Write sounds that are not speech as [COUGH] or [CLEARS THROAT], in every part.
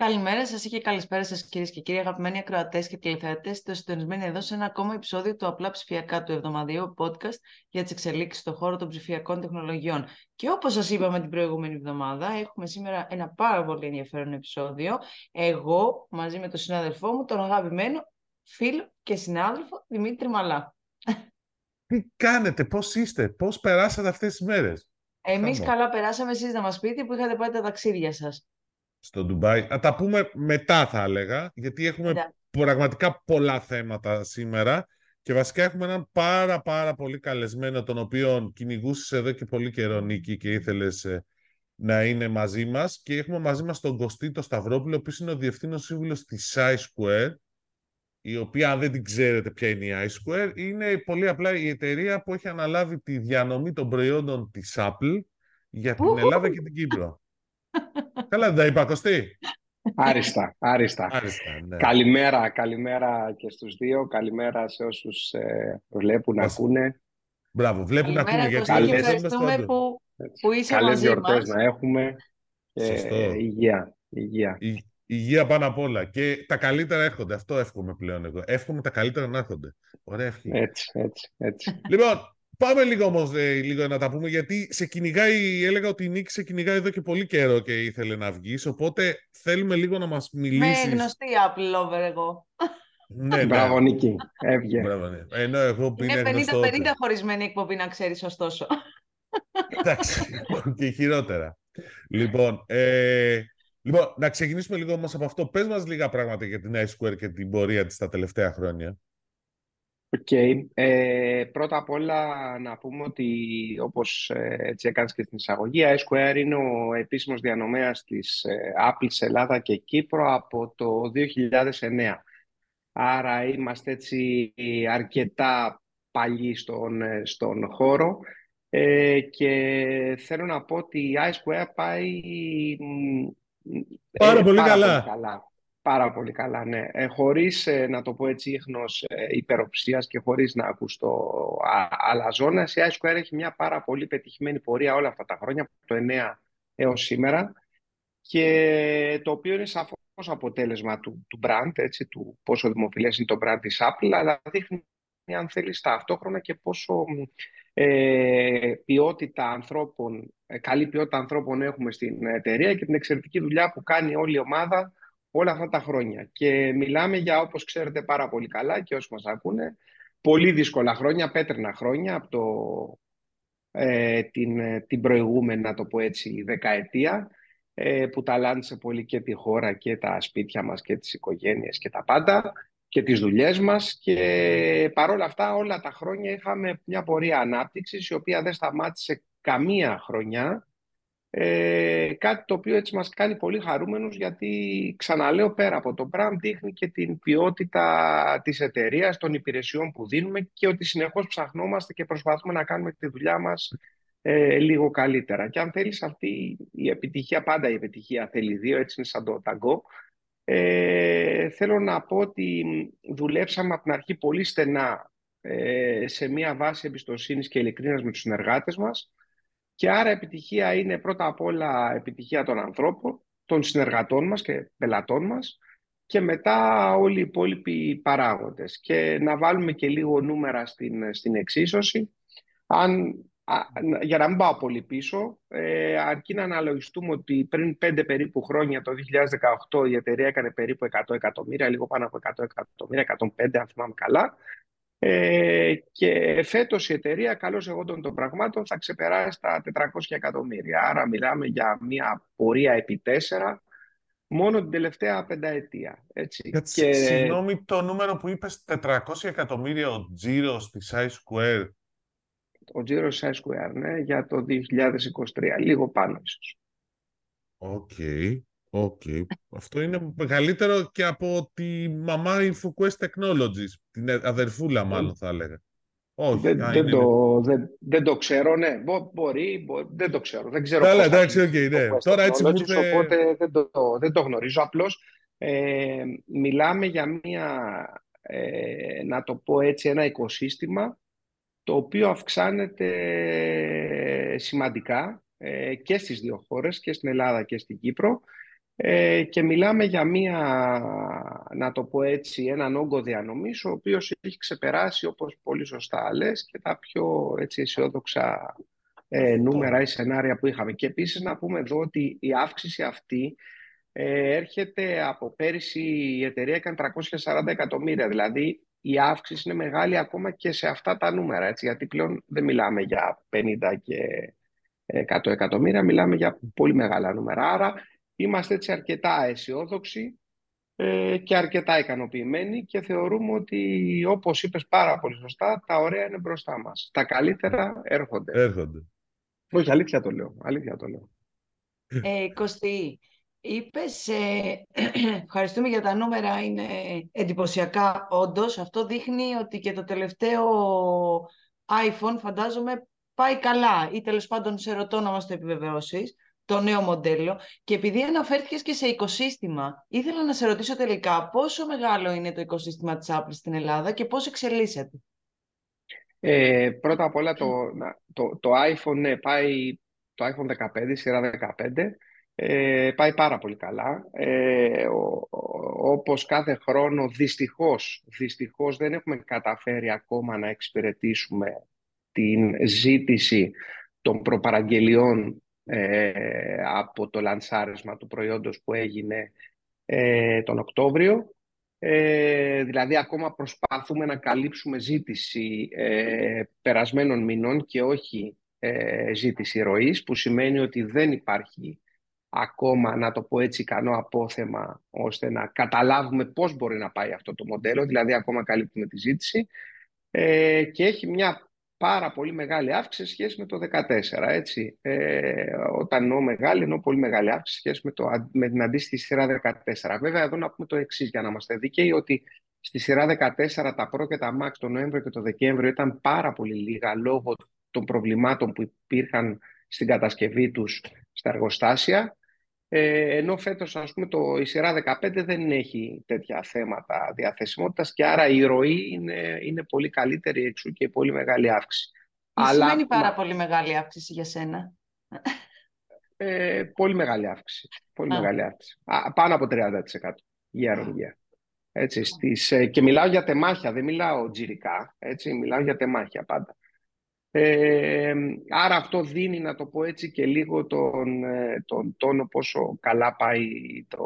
Καλημέρα σας και καλησπέρα σας, κυρίες και κύριοι, αγαπημένοι ακροατές και τηλεθεατές. Είστε συντονισμένοι εδώ σε ένα ακόμα επεισόδιο του Απλά Ψηφιακά του εβδομαδιαίου podcast για τις εξελίξεις στον χώρο των ψηφιακών τεχνολογιών. Και όπως σας είπαμε την προηγούμενη εβδομάδα, έχουμε σήμερα ένα πάρα πολύ ενδιαφέρον επεισόδιο. Εγώ, μαζί με τον συνάδελφό μου, τον αγαπημένο φίλο και συνάδελφο Δημήτρη Μαλά. Τι κάνετε, πώς είστε, πώς περάσατε αυτές τις μέρες; Εμείς καλά περάσαμε, εσείς να μας πείτε που είχατε πάει τα ταξίδια σας στο Ντουμπάι. Να τα πούμε μετά θα έλεγα, γιατί έχουμε πραγματικά πολλά θέματα σήμερα και βασικά έχουμε έναν πάρα πάρα πολύ καλεσμένο τον οποίο κυνηγούσες εδώ και πολύ καιρό Νίκη και ήθελες ε, να είναι μαζί μας και έχουμε μαζί μας τον Κωστή Σταυρόπουλο ο οποίος είναι ο διευθύνων σύμβουλος της iSquare η οποία αν δεν την ξέρετε ποια είναι η iSquare είναι πολύ απλά η εταιρεία που έχει αναλάβει τη διανομή των προϊόντων της Apple για την Ελλάδα και την Κύπρο. Καλά δεν τα είπα, Κωστή. Άριστα, άριστα. άριστα ναι. Καλημέρα, καλημέρα και στους δύο. Καλημέρα σε όσους ε, βλέπουν, Μας... ακούνε. Μπράβο, βλέπουν, να ακούνε. Γιατί ευχαριστούμε που, που είσαι Καλές μαζί γιορτές μας. να έχουμε. Σωστό. Ε, υγεία, υγεία. Η, υγεία πάνω απ' όλα. Και τα καλύτερα έρχονται. Αυτό εύχομαι πλέον εγώ. Εύχομαι τα καλύτερα να έρχονται. Ωραία ευχή. Έτσι, έτσι, έτσι. Λοιπόν, Πάμε λίγο όμως ε, λίγο να τα πούμε, γιατί σε κυνηγάει, έλεγα ότι η Νίκη σε κυνηγάει εδώ και πολύ καιρό και ήθελε να βγεις. Οπότε θέλουμε λίγο να μας μιλήσεις. Με γνωστή Apple lover εγώ. Ναι, ναι. Μπράβο, Νίκη. Έβγε. Μπράβο, ναι. Ενώ εγώ που Είναι είναι γνωστό. 50-50 χωρισμένη εκπομπή, να ξέρεις, ωστόσο. Εντάξει, και χειρότερα. Λοιπόν, ε, λοιπόν, να ξεκινήσουμε λίγο όμως από αυτό. Πες μας λίγα πράγματα για την iSquare και την πορεία της τα τελευταία χρόνια. Οκ. Ε, πρώτα απ' όλα να πούμε ότι όπως ε, έτσι έκανες και στην εισαγωγή, η iSquare είναι ο επίσημος διανομέας της ε, Apple σε Ελλάδα και Κύπρο από το 2009. Άρα είμαστε έτσι αρκετά παλιοί στον, ε, στον χώρο ε, και θέλω να πω ότι η iSquare πάει μ, Πάρα ε, πολύ πάρα καλά. πολύ καλά. Πάρα πολύ καλά, ναι. Ε, χωρίς, ε, να το πω έτσι, ίχνος ε, υπεροψίας και χωρίς να ακουστώ α, αλαζόνας, η iSquare έχει μια πάρα πολύ πετυχημένη πορεία όλα αυτά τα χρόνια, από το 9 έως σήμερα, και το οποίο είναι σαφώς αποτέλεσμα του, του brand, έτσι, του πόσο δημοφιλές είναι το brand της Apple, αλλά δείχνει, αν θέλεις, ταυτόχρονα και πόσο ε, ποιότητα ανθρώπων, ε, καλή ποιότητα ανθρώπων έχουμε στην εταιρεία και την εξαιρετική δουλειά που κάνει όλη η ομάδα όλα αυτά τα χρόνια. Και μιλάμε για, όπως ξέρετε πάρα πολύ καλά και όσοι μας ακούνε, πολύ δύσκολα χρόνια, πέτρινα χρόνια από το, ε, την, την προηγούμενη, να το πω έτσι, δεκαετία, ε, που ταλάντισε πολύ και τη χώρα και τα σπίτια μας και τις οικογένειες και τα πάντα και τις δουλειές μας και παρόλα αυτά όλα τα χρόνια είχαμε μια πορεία ανάπτυξης η οποία δεν σταμάτησε καμία χρονιά ε, κάτι το οποίο έτσι μας κάνει πολύ χαρούμενους γιατί ξαναλέω πέρα από το brand δείχνει και την ποιότητα της εταιρείας, των υπηρεσιών που δίνουμε και ότι συνεχώς ψαχνόμαστε και προσπαθούμε να κάνουμε τη δουλειά μας ε, λίγο καλύτερα. Και αν θέλεις αυτή η επιτυχία, πάντα η επιτυχία θέλει δύο, έτσι είναι σαν το ταγκό. Ε, θέλω να πω ότι δουλέψαμε από την αρχή πολύ στενά ε, σε μια βάση εμπιστοσύνης και ειλικρίνειας με τους συνεργάτες μας και άρα επιτυχία είναι πρώτα απ' όλα επιτυχία των ανθρώπων, των συνεργατών μας και πελατών μας και μετά όλοι οι υπόλοιποι παράγοντες. Και να βάλουμε και λίγο νούμερα στην, στην εξίσωση. Αν, α, για να μην πάω πολύ πίσω, ε, αρκεί να αναλογιστούμε ότι πριν πέντε περίπου χρόνια, το 2018, η εταιρεία έκανε περίπου 100 εκατομμύρια, λίγο πάνω από 100 εκατομμύρια, 105 αν θυμάμαι καλά. Ε, και φέτος η εταιρεία, καλώς εχόντων των πραγμάτων, θα ξεπεράσει τα 400 εκατομμύρια. Άρα μιλάμε για μια πορεία επί τέσσερα μόνο την τελευταία πενταετία. Έτσι. Και... Συγγνώμη, το νούμερο που είπες, 400 εκατομμύρια ο τζίρος της iSquare. Ο τζίρος της iSquare, ναι, για το 2023, λίγο πάνω ίσως. Οκ. Okay. Okay. Αυτό είναι μεγαλύτερο και από τη μαμά Info Quest Technologies, την αδερφούλα μάλλον θα έλεγα. Όχι, δεν, α, δεν, είναι... το, δεν, δεν το ξέρω, ναι. Μπο, μπορεί, μπο, δεν το ξέρω. Δεν ξέρω Καλά, εντάξει, οκ, okay, ναι. Τώρα έτσι μου ήρθε... Οπότε δεν το, δεν το γνωρίζω. Απλώς ε, μιλάμε για μια, ε, να το πω έτσι, ένα οικοσύστημα το οποίο αυξάνεται σημαντικά ε, και στις δύο χώρες, και στην Ελλάδα και στην Κύπρο ε, και μιλάμε για μία, να το πω έτσι, έναν όγκο διανομής ο οποίος έχει ξεπεράσει όπως πολύ σωστά λες και τα πιο έτσι, αισιόδοξα ε, νούμερα ή σενάρια που είχαμε. Και επίσης να πούμε εδώ ότι η αύξηση αυτή ε, έρχεται από πέρυσι η εταιρεία έκανε 340 εκατομμύρια, δηλαδή η αύξηση είναι μεγάλη ακόμα και σε αυτά τα νούμερα, έτσι, γιατί πλέον δεν μιλάμε για 50 και 100 εκατομμύρια, μιλάμε για πολύ μεγάλα νούμερα. Άρα είμαστε έτσι αρκετά αισιόδοξοι ε, και αρκετά ικανοποιημένοι και θεωρούμε ότι όπως είπες πάρα πολύ σωστά, τα ωραία είναι μπροστά μας. Τα καλύτερα έρχονται. Έρχονται. Όχι, αλήθεια το λέω. Αλήθεια το λέω. Ε, Κωστή, είπες, ε, [CLEARS THROAT] ευχαριστούμε για τα νούμερα, είναι εντυπωσιακά όντως. Αυτό δείχνει ότι και το τελευταίο iPhone, φαντάζομαι, πάει καλά ή τέλος πάντων σε ρωτώ να μας το επιβεβαιώσεις το νέο μοντέλο και επειδή αναφέρθηκες και σε οικοσύστημα, ήθελα να σε ρωτήσω τελικά πόσο μεγάλο είναι το οικοσύστημα της Apple στην Ελλάδα και πώς εξελίσσεται. Ε, πρώτα απ' όλα το, το, το iPhone ναι, πάει, το iPhone 15, σειρά 15, ε, πάει πάρα πολύ καλά. Ε, ο, όπως κάθε χρόνο δυστυχώς, δυστυχώς δεν έχουμε καταφέρει ακόμα να εξυπηρετήσουμε την ζήτηση των προπαραγγελιών ε, από το λανσάρισμα του προϊόντος που έγινε ε, τον Οκτώβριο. Ε, δηλαδή ακόμα προσπαθούμε να καλύψουμε ζήτηση ε, περασμένων μηνών και όχι ε, ζήτηση ροής, που σημαίνει ότι δεν υπάρχει ακόμα, να το πω έτσι, ικανό απόθεμα ώστε να καταλάβουμε πώς μπορεί να πάει αυτό το μοντέλο, δηλαδή ακόμα καλύπτουμε τη ζήτηση ε, και έχει μια πάρα πολύ μεγάλη αύξηση σε σχέση με το 2014. Έτσι. Ε, όταν εννοώ μεγάλη, εννοώ πολύ μεγάλη αύξηση σε σχέση με, το, με την αντίστοιχη σειρά 14. Βέβαια, εδώ να πούμε το εξής για να είμαστε δίκαιοι, ότι στη σειρά 14 τα Pro και τα Max το Νοέμβριο και το Δεκέμβριο ήταν πάρα πολύ λίγα λόγω των προβλημάτων που υπήρχαν στην κατασκευή τους στα εργοστάσια. Ε, ενώ φέτος, ας πούμε, το, η σειρά 15 δεν έχει τέτοια θέματα διαθεσιμότητας και άρα η ροή είναι, είναι πολύ καλύτερη εξού και πολύ μεγάλη αύξηση. Τι Αλλά, σημαίνει πάρα πολύ μεγάλη αύξηση για σένα; Ε, πολύ μεγάλη αύξηση. Πολύ μεγάλη αύξηση. Α, πάνω από 30% year on year. Έτσι, στις, ε, και μιλάω για τεμάχια, δεν μιλάω τζιρικά, έτσι, μιλάω για τεμάχια πάντα. Ε, άρα αυτό δίνει, να το πω έτσι, και λίγο τον, ε, τον τόνο πόσο καλά πάει το,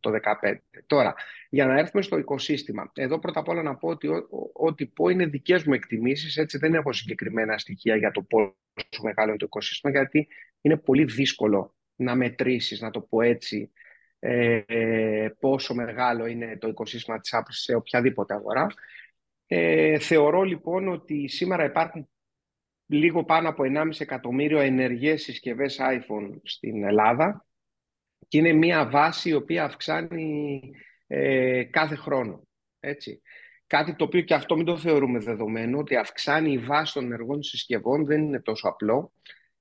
το 15. Τώρα, για να έρθουμε στο οικοσύστημα. Εδώ πρώτα απ' όλα να πω ότι ό,τι πω είναι δικές μου εκτιμήσεις, έτσι δεν έχω συγκεκριμένα στοιχεία για το πόσο μεγάλο είναι το οικοσύστημα, γιατί είναι πολύ δύσκολο να μετρήσεις, να το πω έτσι, ε, πόσο μεγάλο είναι το οικοσύστημα της Apple σε οποιαδήποτε αγορά. Ε, θεωρώ λοιπόν ότι σήμερα υπάρχουν λίγο πάνω από 1,5 εκατομμύριο ενεργές συσκευές iPhone στην Ελλάδα και είναι μια βάση η οποία αυξάνει ε, κάθε χρόνο. Έτσι. Κάτι το οποίο και αυτό μην το θεωρούμε δεδομένο, ότι αυξάνει η βάση των ενεργών συσκευών δεν είναι τόσο απλό.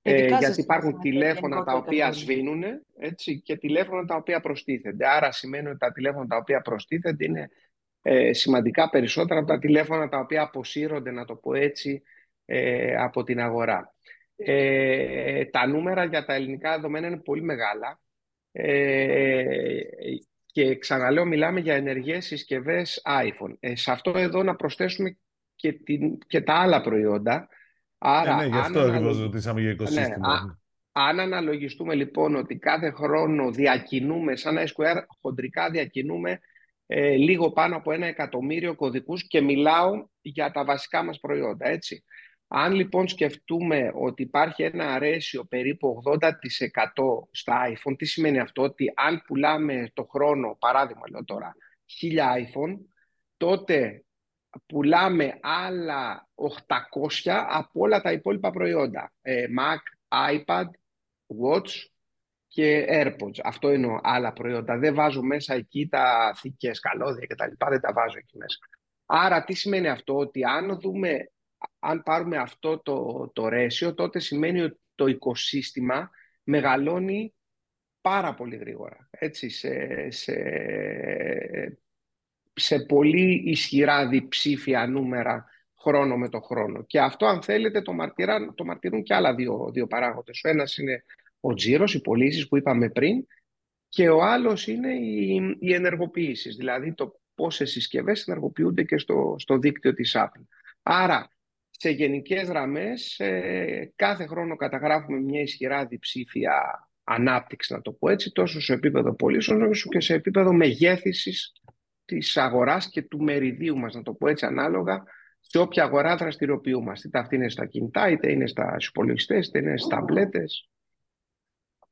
Ε, γιατί υπάρχουν τηλέφωνα τα οποία σβήνουν έτσι, και τηλέφωνα τα οποία προστίθενται. Άρα σημαίνει ότι τα τηλέφωνα τα οποία προστίθενται είναι ε, σημαντικά περισσότερα από τα τηλέφωνα τα οποία αποσύρονται, να το πω έτσι, ε, από την αγορά. Ε, τα νούμερα για τα ελληνικά δεδομένα είναι πολύ μεγάλα ε, και ξαναλέω μιλάμε για ενεργές συσκευές iPhone. Ε, σε αυτό εδώ να προσθέσουμε και, την, και τα άλλα προϊόντα. Άρα, ναι, γι' αυτό ακριβώς ρωτήσαμε για οικοσύστημα. Ναι, αν αναλογιστούμε λοιπόν ότι κάθε χρόνο διακινούμε, σαν SQR χοντρικά διακινούμε ε, λίγο πάνω από ένα εκατομμύριο κωδικούς και μιλάω για τα βασικά μας προϊόντα, έτσι. Αν λοιπόν σκεφτούμε ότι υπάρχει ένα αρέσιο περίπου 80% στα iPhone, τι σημαίνει αυτό, ότι αν πουλάμε το χρόνο, παράδειγμα λέω τώρα, 1000 iPhone, τότε πουλάμε άλλα 800 από όλα τα υπόλοιπα προϊόντα. Ε, Mac, iPad, Watch και AirPods. Αυτό είναι άλλα προϊόντα. Δεν βάζω μέσα εκεί τα θήκες, καλώδια κτλ. Δεν τα βάζω εκεί μέσα. Άρα τι σημαίνει αυτό, ότι αν δούμε αν πάρουμε αυτό το, το ρέσιο, τότε σημαίνει ότι το οικοσύστημα μεγαλώνει πάρα πολύ γρήγορα. Έτσι, σε, σε, σε πολύ ισχυρά διψήφια νούμερα χρόνο με το χρόνο. Και αυτό, αν θέλετε, το, μαρτυρά, το μαρτυρούν και άλλα δύο, δύο παράγοντες. Ο ένας είναι ο τζίρος, οι πωλήσεις που είπαμε πριν, και ο άλλος είναι η, η ενεργοποίηση, δηλαδή το πόσες συσκευές ενεργοποιούνται και στο, στο δίκτυο της Apple. Άρα, σε γενικές γραμμές, ε, κάθε χρόνο καταγράφουμε μια ισχυρά διψήφια ανάπτυξη, να το πω έτσι, τόσο σε επίπεδο πωλήσεων, όσο και σε επίπεδο μεγέθυνσης της αγοράς και του μεριδίου μας, να το πω έτσι, ανάλογα σε όποια αγορά δραστηριοποιούμαστε. Είτε αυτή είναι στα κινητά, είτε είναι στα υπολογιστέ, είτε είναι στα ταμπλέτες.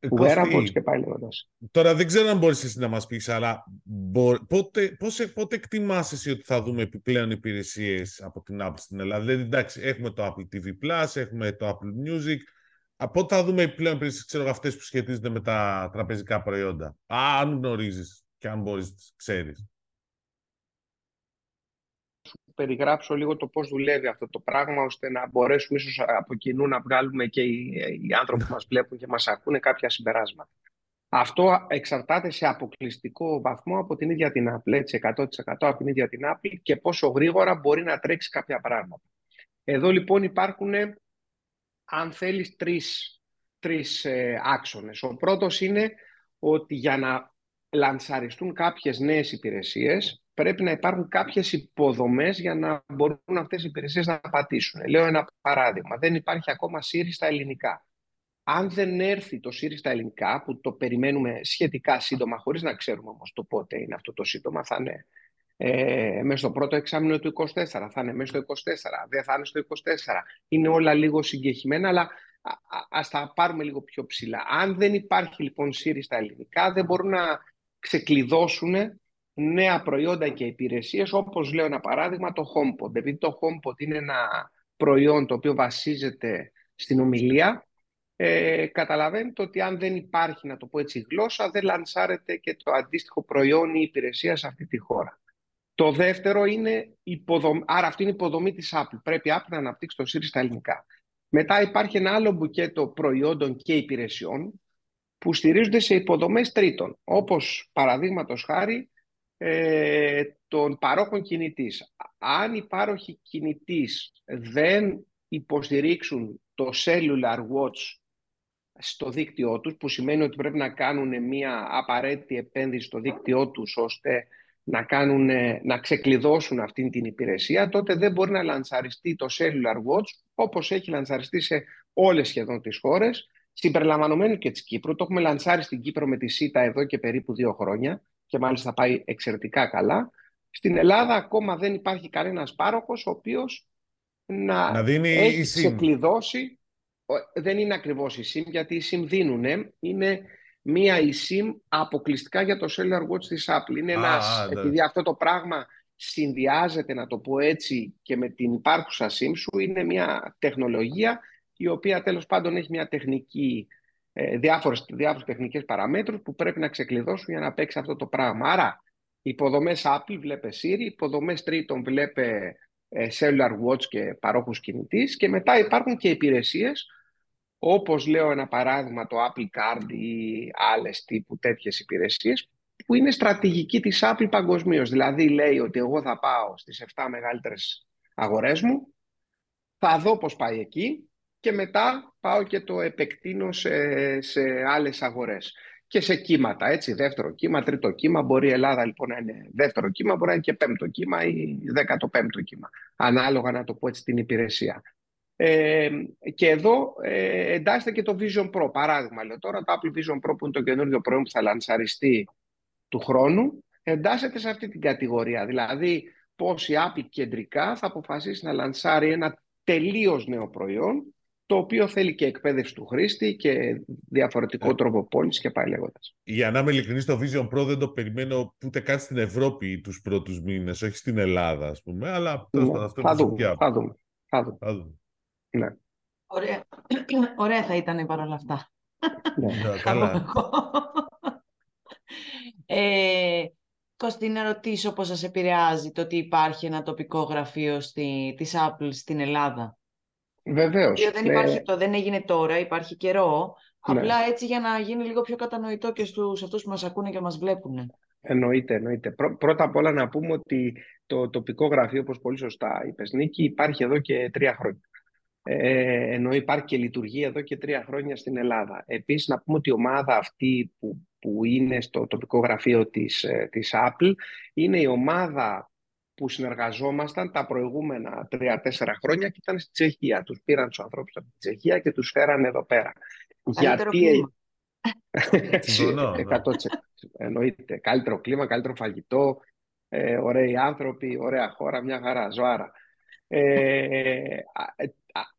Wearables και πάλι Τώρα δεν ξέρω αν μπορείς εσύ να μας πεις, αλλά πότε, πώς, πότε εκτιμάς εσύ ότι θα δούμε επιπλέον υπηρεσίες από την Apple στην Ελλάδα; Δηλαδή, εντάξει, έχουμε το Apple TV+, Plus, έχουμε το Apple Music. Από πότε θα δούμε επιπλέον υπηρεσίες, ξέρω, αυτές που σχετίζονται με τα τραπεζικά προϊόντα; Α, αν γνωρίζεις και αν μπορείς, ξέρεις περιγράψω λίγο το πώς δουλεύει αυτό το πράγμα, ώστε να μπορέσουμε ίσως από κοινού να βγάλουμε και οι, οι άνθρωποι που μας βλέπουν και μας ακούνε κάποια συμπεράσματα. Αυτό εξαρτάται σε αποκλειστικό βαθμό από την ίδια την Apple, έτσι, 100% από την ίδια την Apple και πόσο γρήγορα μπορεί να τρέξει κάποια πράγματα. Εδώ λοιπόν υπάρχουν, αν θέλεις, τρεις, τρεις ε, άξονες. Ο πρώτος είναι ότι για να λανσαριστούν κάποιες νέες υπηρεσίες, πρέπει να υπάρχουν κάποιες υποδομές για να μπορούν αυτές οι υπηρεσίες να πατήσουν. Λέω ένα παράδειγμα. Δεν υπάρχει ακόμα Siri στα ελληνικά. Αν δεν έρθει το Siri στα ελληνικά, που το περιμένουμε σχετικά σύντομα, χωρίς να ξέρουμε όμως το πότε είναι αυτό το σύντομα, θα είναι ε, μέσα στο πρώτο εξάμεινο του 24, θα είναι μέσα στο 24, δεν θα είναι στο 24. Είναι όλα λίγο συγκεχημένα, αλλά ας τα πάρουμε λίγο πιο ψηλά. Αν δεν υπάρχει λοιπόν Siri στα ελληνικά, δεν μπορούν να ξεκλειδώσουν νέα προϊόντα και υπηρεσίες, όπως λέω ένα παράδειγμα το HomePod. Επειδή το HomePod είναι ένα προϊόν το οποίο βασίζεται στην ομιλία, ε, καταλαβαίνετε ότι αν δεν υπάρχει, να το πω έτσι, γλώσσα, δεν λανσάρεται και το αντίστοιχο προϊόν ή υπηρεσία σε αυτή τη χώρα. Το δεύτερο είναι υποδομή, άρα αυτή είναι η υποδομή της Apple. Πρέπει η Apple να αναπτύξει το Siri στα ελληνικά. Μετά υπάρχει ένα άλλο μπουκέτο προϊόντων και υπηρεσιών που στηρίζονται σε υποδομές τρίτων, όπως παραδείγματος χάρη ε, των παρόχων κινητής. Αν οι πάροχοι κινητής δεν υποστηρίξουν το cellular watch στο δίκτυό τους, που σημαίνει ότι πρέπει να κάνουν μια απαραίτητη επένδυση στο δίκτυό τους, ώστε να, κάνουν, να ξεκλειδώσουν αυτή την υπηρεσία, τότε δεν μπορεί να λανσαριστεί το cellular watch, όπως έχει λανσαριστεί σε όλες σχεδόν τις χώρες, συμπεριλαμβανομένου και της Κύπρου. Το έχουμε λανσάρει στην Κύπρο με τη ΣΥΤΑ εδώ και περίπου δύο χρόνια και μάλιστα πάει εξαιρετικά καλά. Στην Ελλάδα ακόμα δεν υπάρχει κανένας πάροχος ο οποίος να, να δίνει έχει ξεκλειδώσει. Δεν είναι ακριβώς η SIM γιατί οι SIM δίνουν. Είναι μία η SIM αποκλειστικά για το Cellular Watch της Apple. Είναι ένας, επειδή αυτό το πράγμα συνδυάζεται, να το πω έτσι, και με την υπάρχουσα SIM σου, είναι μια τεχνολογία η οποία τέλος πάντων έχει μια τεχνική ε, διάφορες, διάφορες τεχνικές παραμέτρους που πρέπει να ξεκλειδώσουν για να παίξει αυτό το πράγμα. Άρα, υποδομές Apple βλέπε Siri, υποδομές τρίτων βλέπε ε, Cellular Watch και παρόχους κινητής και μετά υπάρχουν και υπηρεσίες όπως λέω ένα παράδειγμα το Apple Card ή άλλες τύπου τέτοιες υπηρεσίες που είναι στρατηγική της Apple παγκοσμίως. Δηλαδή λέει ότι εγώ θα πάω στις 7 μεγαλύτερες αγορές μου, θα δω πώς πάει εκεί και μετά πάω και το επεκτείνω σε, σε άλλες αγορές. Και σε κύματα, έτσι, δεύτερο κύμα, τρίτο κύμα, μπορεί η Ελλάδα λοιπόν να είναι δεύτερο κύμα, μπορεί να είναι και πέμπτο κύμα ή δέκατο πέμπτο κύμα, ανάλογα να το πω έτσι την υπηρεσία. Ε, και εδώ ε, εντάσσεται και το Vision Pro, παράδειγμα λέω τώρα, το Apple Vision Pro που είναι το καινούργιο προϊόν που θα λανσαριστεί του χρόνου, εντάσσεται σε αυτή την κατηγορία, δηλαδή πώς η Apple κεντρικά θα αποφασίσει να λανσάρει ένα τελείως νέο προϊόν το οποίο θέλει και εκπαίδευση του χρήστη και διαφορετικό ε. τρόπο πώληση και πάει λέγοντας. Για να είμαι ειλικρινής, το Vision Pro δεν το περιμένω ούτε καν στην Ευρώπη τους πρώτους μήνες, όχι στην Ελλάδα, ας πούμε. Αλλά ναι, αυτό θα, δούμε, θα, δούμε, θα δούμε. Θα δούμε. Ναι. Ωραία. [CLEARS THROAT] Ωραία θα ήταν παρόλα αυτά. Ναι, ναι καλά. ε, Κωστή, να ρωτήσω πώς σας επηρεάζει το ότι υπάρχει ένα τοπικό γραφείο στη, της Apple στην Ελλάδα; Βεβαίως. Δεν, υπάρχει, το δεν έγινε τώρα, υπάρχει καιρό. Ναι. Απλά έτσι για να γίνει λίγο πιο κατανοητό και στους αυτούς που μας ακούνε και μας βλέπουν. Εννοείται, εννοείται. πρώτα απ' όλα να πούμε ότι το τοπικό γραφείο, όπως πολύ σωστά είπες Νίκη, υπάρχει εδώ και τρία χρόνια. ε, ενώ υπάρχει και λειτουργεί εδώ και τρία χρόνια στην Ελλάδα. Επίσης, να πούμε ότι η ομάδα αυτή που, που είναι στο τοπικό γραφείο της, ε, της Apple είναι η ομάδα που συνεργαζόμασταν τα προηγούμενα τρία-τέσσερα χρόνια και ήταν στη Τσεχία. Τους πήραν τους ανθρώπους από τη Τσεχία και τους φέραν εδώ πέρα. Γιατί... Συμφωνώ. 100%. Ναι. Εννοείται. Καλύτερο κλίμα, καλύτερο φαγητό, ε, ωραίοι άνθρωποι, ωραία χώρα, μια χαρά, ζωάρα. Ε,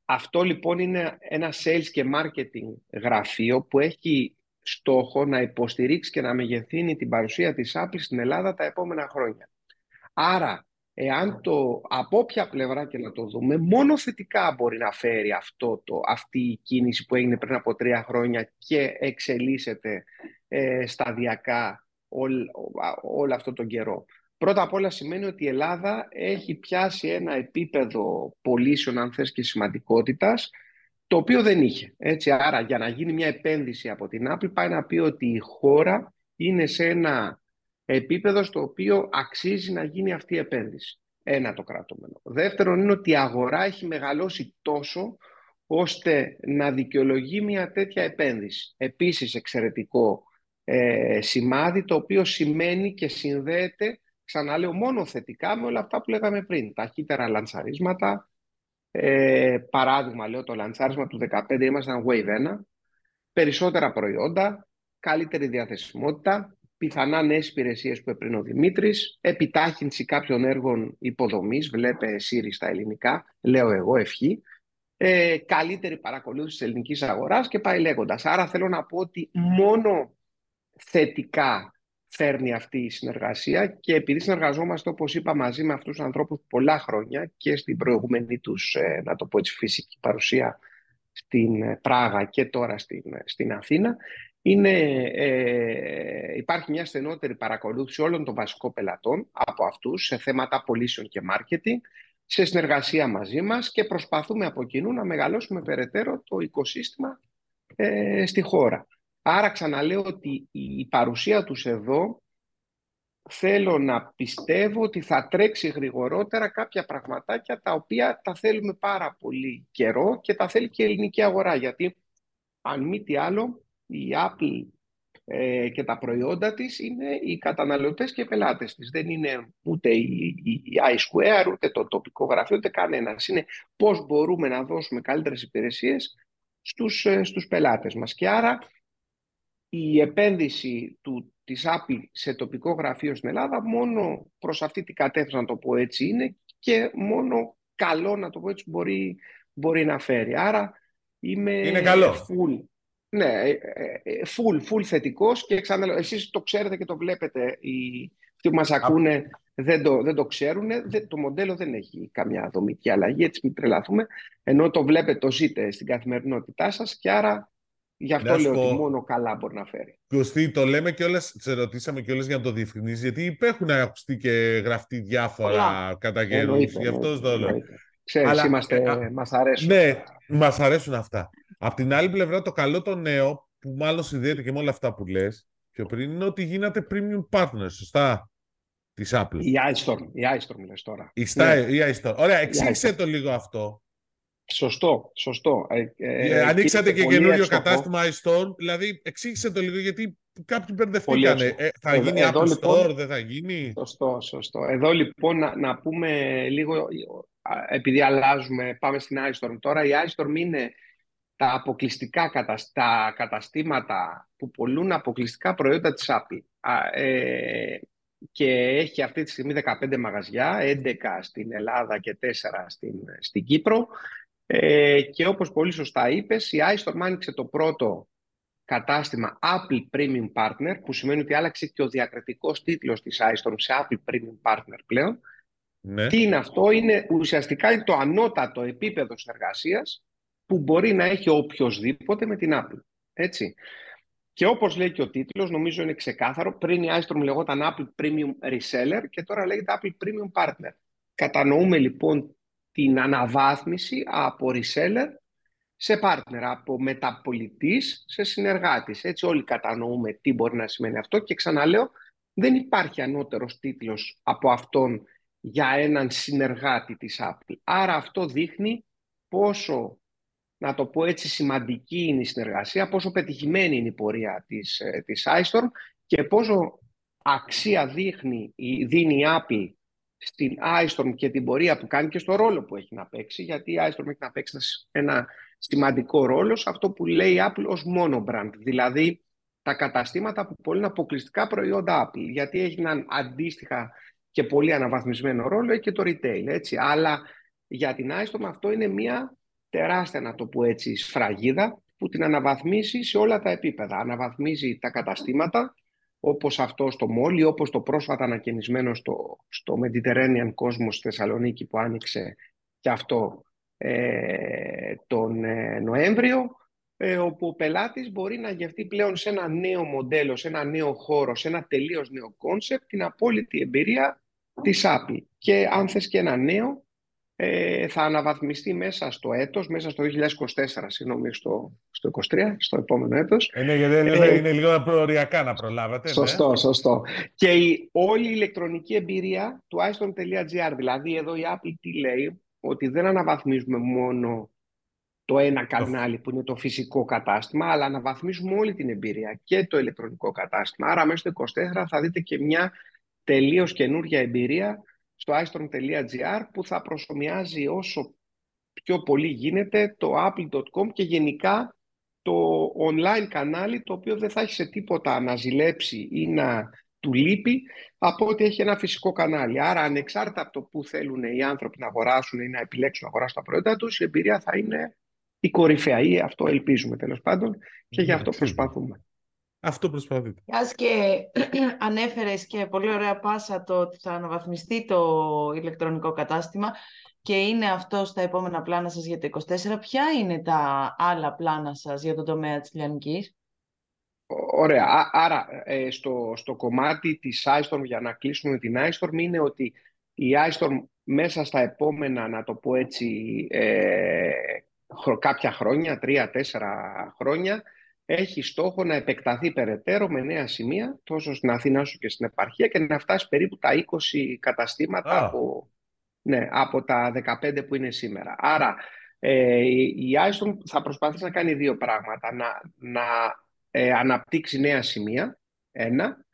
αυτό λοιπόν είναι ένα sales και marketing γραφείο που έχει στόχο να υποστηρίξει και να μεγεθύνει την παρουσία της Apple στην Ελλάδα τα επόμενα χρόνια. Άρα, εάν το από όποια πλευρά και να το δούμε, μόνο θετικά μπορεί να φέρει αυτό το, αυτή η κίνηση που έγινε πριν από τρία χρόνια και εξελίσσεται ε, σταδιακά όλο αυτό τον καιρό. Πρώτα απ' όλα σημαίνει ότι η Ελλάδα έχει πιάσει ένα επίπεδο πωλήσεων, αν θες, και σημαντικότητας, το οποίο δεν είχε. Έτσι, άρα, για να γίνει μια επένδυση από την Apple, πάει να πει ότι η χώρα είναι σε ένα επίπεδο στο οποίο αξίζει να γίνει αυτή η επένδυση. Ένα το κρατούμενο. Δεύτερον είναι ότι η αγορά έχει μεγαλώσει τόσο ώστε να δικαιολογεί μια τέτοια επένδυση. Επίσης εξαιρετικό ε, σημάδι το οποίο σημαίνει και συνδέεται ξαναλέω μόνο θετικά με όλα αυτά που λέγαμε πριν. Ταχύτερα λανσαρίσματα. Ε, παράδειγμα, λέω το λανσάρισμα του 2015 ήμασταν Wave 1. Περισσότερα προϊόντα, καλύτερη διαθεσιμότητα, πιθανά νέες υπηρεσίες που έπαιρνε ο Δημήτρης, επιτάχυνση κάποιων έργων υποδομής, βλέπε Siri στα ελληνικά, λέω εγώ ευχή, ε, καλύτερη παρακολούθηση της ελληνικής αγοράς και πάει λέγοντας. Άρα θέλω να πω ότι μόνο θετικά φέρνει αυτή η συνεργασία και επειδή συνεργαζόμαστε όπως είπα μαζί με αυτούς τους ανθρώπους πολλά χρόνια και στην προηγούμενη τους ε, να το πω έτσι φυσική παρουσία στην ε, Πράγα και τώρα στην, ε, στην Αθήνα είναι, ε, υπάρχει μια στενότερη παρακολούθηση όλων των βασικών πελατών από αυτούς σε θέματα πωλήσεων και marketing σε συνεργασία μαζί μας και προσπαθούμε από κοινού να μεγαλώσουμε περαιτέρω το οικοσύστημα ε, στη χώρα. Άρα ξαναλέω ότι η παρουσία τους εδώ θέλω να πιστεύω ότι θα τρέξει γρηγορότερα κάποια πραγματάκια τα οποία τα θέλουμε πάρα πολύ καιρό και τα θέλει και η ελληνική αγορά. Γιατί αν μη τι άλλο η Apple ε, και τα προϊόντα της είναι οι καταναλωτές και οι πελάτες της. Δεν είναι ούτε η, η, iSquare, ούτε το τοπικό γραφείο, ούτε κανένας. Είναι πώς μπορούμε να δώσουμε καλύτερες υπηρεσίες στους, ε, στους πελάτες μας. Και άρα η επένδυση του, της Apple σε τοπικό γραφείο στην Ελλάδα μόνο προς αυτή την κατεύθυνση, να το πω έτσι, είναι και μόνο καλό, να το πω έτσι, μπορεί, μπορεί να φέρει. Άρα είμαι είναι καλό. full. Ναι, ε, ε, full, full θετικός και ξαναλέω, εσείς το ξέρετε και το βλέπετε, οι, αυτοί που μας ακούνε δεν το, δεν το ξέρουν, το μοντέλο δεν έχει καμιά δομική αλλαγή, έτσι μην τρελαθούμε, ενώ το βλέπετε, το ζείτε στην καθημερινότητά σας και άρα Γι' αυτό λέω ότι μόνο καλά μπορεί να φέρει. Κωστή, το λέμε και όλες, σε ρωτήσαμε και όλες για να το διευκρινίσεις, γιατί έχουν ακουστεί και γραφτεί διάφορα κατά καιρούς. Γι' αυτό το λέω. Ξέρεις, Αλλά, είμαστε, ε, μας αρέσουν. Ναι, μας αρέσουν αυτά. Απ' την άλλη πλευρά, το καλό το νέο, που μάλλον συνδέεται και με όλα αυτά που λες, πιο πριν, είναι ότι γίνατε premium partner, σωστά, της Apple. Η iStorm, η iStorm λες τώρα. Η, ναι. η iStorm. Ωραία, εξήγησε το λίγο αυτό. Σωστό, σωστό. Ε, ε, ε ανοίξατε και καινούριο κατάστημα iStore, δηλαδή εξήγησε το λίγο γιατί κάποιοι μπερδευτήκανε. Ε, θα εδώ, γίνει εδώ, Apple λοιπόν, Store, δεν θα γίνει; Σωστό, σωστό. Εδώ λοιπόν να, να πούμε λίγο, επειδή αλλάζουμε, πάμε στην iStorm τώρα. Η iStorm είναι τα αποκλειστικά τα καταστήματα που πολλούν αποκλειστικά προϊόντα της Apple. Ε, και έχει αυτή τη στιγμή 15 μαγαζιά, 11 στην Ελλάδα και 4 στην, στην Κύπρο. Ε, και όπως πολύ σωστά είπες, η iStorm άνοιξε το πρώτο κατάστημα Apple Premium Partner, που σημαίνει ότι άλλαξε και ο διακριτικός τίτλος της iStorm σε Apple Premium Partner πλέον. Ναι. Τι είναι αυτό, είναι ουσιαστικά είναι το ανώτατο επίπεδο συνεργασίας που μπορεί να έχει οποιοδήποτε με την Apple. Έτσι. Και όπως λέει και ο τίτλος, νομίζω είναι ξεκάθαρο, πριν η iStorm λεγόταν Apple Premium Reseller και τώρα λέγεται Apple Premium Partner. Κατανοούμε λοιπόν την αναβάθμιση από reseller σε partner, από μεταπολιτής σε συνεργάτης. Έτσι όλοι κατανοούμε τι μπορεί να σημαίνει αυτό και ξαναλέω δεν υπάρχει ανώτερος τίτλος από αυτόν για έναν συνεργάτη της Apple. Άρα αυτό δείχνει πόσο να το πω έτσι, σημαντική είναι η συνεργασία, πόσο πετυχημένη είναι η πορεία της, ε, της iStorm και πόσο αξία δείχνει, δίνει η Apple στην iStorm και την πορεία που κάνει και στο ρόλο που έχει να παίξει, γιατί η iStorm έχει να παίξει ένα σημαντικό ρόλο σε αυτό που λέει η Apple ως μόνο brand, δηλαδή τα καταστήματα που πολλούν αποκλειστικά προϊόντα Apple, γιατί έχει έναν αντίστοιχα και πολύ αναβαθμισμένο ρόλο και το retail, έτσι. Αλλά για την iStorm αυτό είναι μια τεράστια, να το πω έτσι, σφραγίδα που την αναβαθμίσει σε όλα τα επίπεδα. Αναβαθμίζει τα καταστήματα, όπως αυτό στο Μόλι, όπως το πρόσφατα ανακαινισμένο στο, στο Mediterranean Cosmos στη Θεσσαλονίκη που άνοιξε και αυτό ε, τον ε, Νοέμβριο, ε, όπου ο πελάτης μπορεί να γευτεί πλέον σε ένα νέο μοντέλο, σε ένα νέο χώρο, σε ένα τελείως νέο concept, την απόλυτη εμπειρία της Apple. Και αν θες και ένα νέο, ε, θα αναβαθμιστεί μέσα στο έτος, μέσα στο 2024, συγγνώμη, στο, στο 2023, στο επόμενο έτος. Ε, ναι, γιατί ε, είναι λίγο προοριακά να προλάβετε. Σωστό, ναι. σωστό. Και η, όλη η ηλεκτρονική εμπειρία του iStone.gr, δηλαδή εδώ η Apple τι λέει, ότι δεν αναβαθμίζουμε μόνο το ένα κανάλι που είναι το φυσικό κατάστημα, αλλά αναβαθμίζουμε όλη την εμπειρία και το ηλεκτρονικό κατάστημα. Άρα μέσα στο 24 θα δείτε και μια τελείως καινούργια εμπειρία στο iStorm.gr που θα προσωμιάζει όσο πιο πολύ γίνεται το apple.com και γενικά το online κανάλι το οποίο δεν θα έχει σε τίποτα να ζηλέψει ή να του λείπει από ότι έχει ένα φυσικό κανάλι. Άρα ανεξάρτητα από το που θέλουν οι άνθρωποι να αγοράσουν ή να επιλέξουν να αγοράσουν τα προϊόντα τους η εμπειρία θα είναι η κορυφαία ή αυτό ελπίζουμε τέλος πάντων και γι' αυτό προσπαθούμε. Αυτό προσπαθείτε. Ας και [CLEARS THROAT] ανέφερες και πολύ ωραία πάσα το ότι θα αναβαθμιστεί το ηλεκτρονικό κατάστημα και είναι αυτό στα επόμενα πλάνα σας για το 24. Ποια είναι τα άλλα πλάνα σας για το τομέα της λιανικής; Ωραία. Άρα, ε, στο, στο κομμάτι της iStorm, για να κλείσουμε την iStorm, είναι ότι η iStorm μέσα στα επόμενα, να το πω έτσι, ε, κάποια χρόνια, τρία-τέσσερα χρόνια, έχει στόχο να επεκταθεί περαιτέρω με νέα σημεία, τόσο στην Αθήνα όσο και στην επαρχία και να φτάσει περίπου τα 20 καταστήματα από, ναι, από τα 15 που είναι σήμερα. Άρα ε, η Άιστον θα προσπαθήσει να κάνει δύο πράγματα. Να, να ε, αναπτύξει νέα σημεία, ένα,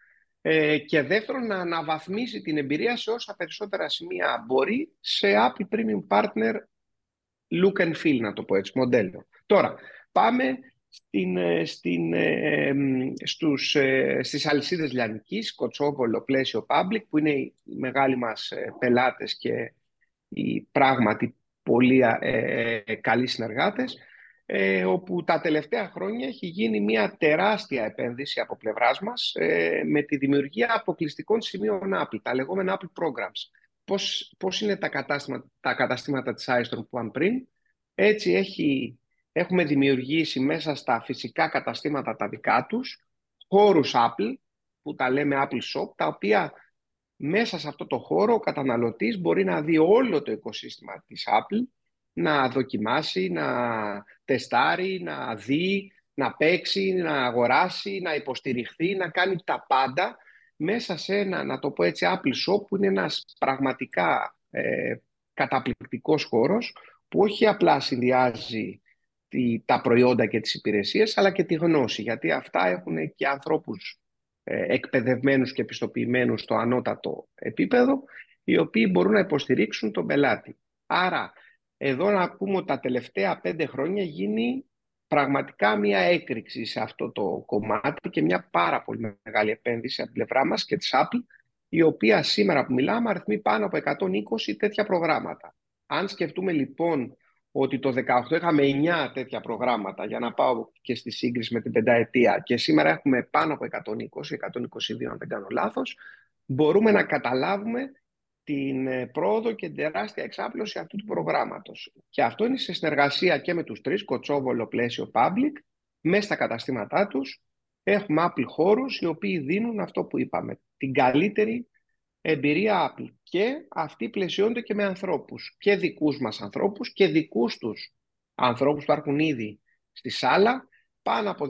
ε, και δεύτερον να αναβαθμίσει την εμπειρία σε όσα περισσότερα σημεία μπορεί σε Apple Premium Partner look and feel, να το πω έτσι, μοντέλο. Τώρα, πάμε στην, ε, στην, ε, στους, ε, στις αλυσίδες λιανικής, Κοτσόβολο, Πλαίσιο, Public, που είναι οι μεγάλοι μας ε, πελάτες και οι πράγματι πολύ ε, καλοί συνεργάτες, όπου τα τελευταία χρόνια έχει γίνει μια τεράστια επένδυση από πλευράς μας με τη δημιουργία αποκλειστικών σημείων Apple, τα λεγόμενα Apple Programs. Πώς, πώς είναι τα καταστήματα, τα καταστήματα της iStore που είπαμε πριν, έτσι έχει έχουμε δημιουργήσει μέσα στα φυσικά καταστήματα τα δικά τους χώρους Apple, που τα λέμε Apple Shop, τα οποία μέσα σε αυτό το χώρο ο καταναλωτής μπορεί να δει όλο το οικοσύστημα της Apple, να δοκιμάσει, να τεστάρει, να δει, να παίξει, να αγοράσει, να υποστηριχθεί, να κάνει τα πάντα μέσα σε ένα, να το πω έτσι, Apple Shop που είναι ένας πραγματικά ε, καταπληκτικός χώρος που όχι απλά συνδυάζει τα προϊόντα και τις υπηρεσίες, αλλά και τη γνώση, γιατί αυτά έχουν και ανθρώπους ε, εκπαιδευμένους και επιστοποιημένους στο ανώτατο επίπεδο, οι οποίοι μπορούν να υποστηρίξουν τον πελάτη. Άρα, εδώ να πούμε ότι τα τελευταία πέντε χρόνια γίνει πραγματικά μια έκρηξη σε αυτό το κομμάτι και μια πάρα πολύ μεγάλη επένδυση από την πλευρά μας και της Apple, η οποία σήμερα που μιλάμε αριθμεί πάνω από 120 τέτοια προγράμματα. Αν σκεφτούμε λοιπόν ότι το 2018 είχαμε 9 τέτοια προγράμματα για να πάω και στη σύγκριση με την πενταετία και σήμερα έχουμε πάνω από 120, 122 αν δεν κάνω λάθος, μπορούμε να καταλάβουμε την ε, πρόοδο και την τεράστια εξάπλωση αυτού του προγράμματος. Και αυτό είναι σε συνεργασία και με τους τρεις, Κοτσόβολο, Πλαίσιο, Public, μέσα στα καταστήματά τους. Έχουμε Apple χώρους οι οποίοι δίνουν αυτό που είπαμε, την καλύτερη εμπειρία Apple και αυτοί πλαισιώνται και με ανθρώπους και δικούς μας ανθρώπους και δικούς τους ανθρώπους που υπάρχουν ήδη στη σάλα πάνω από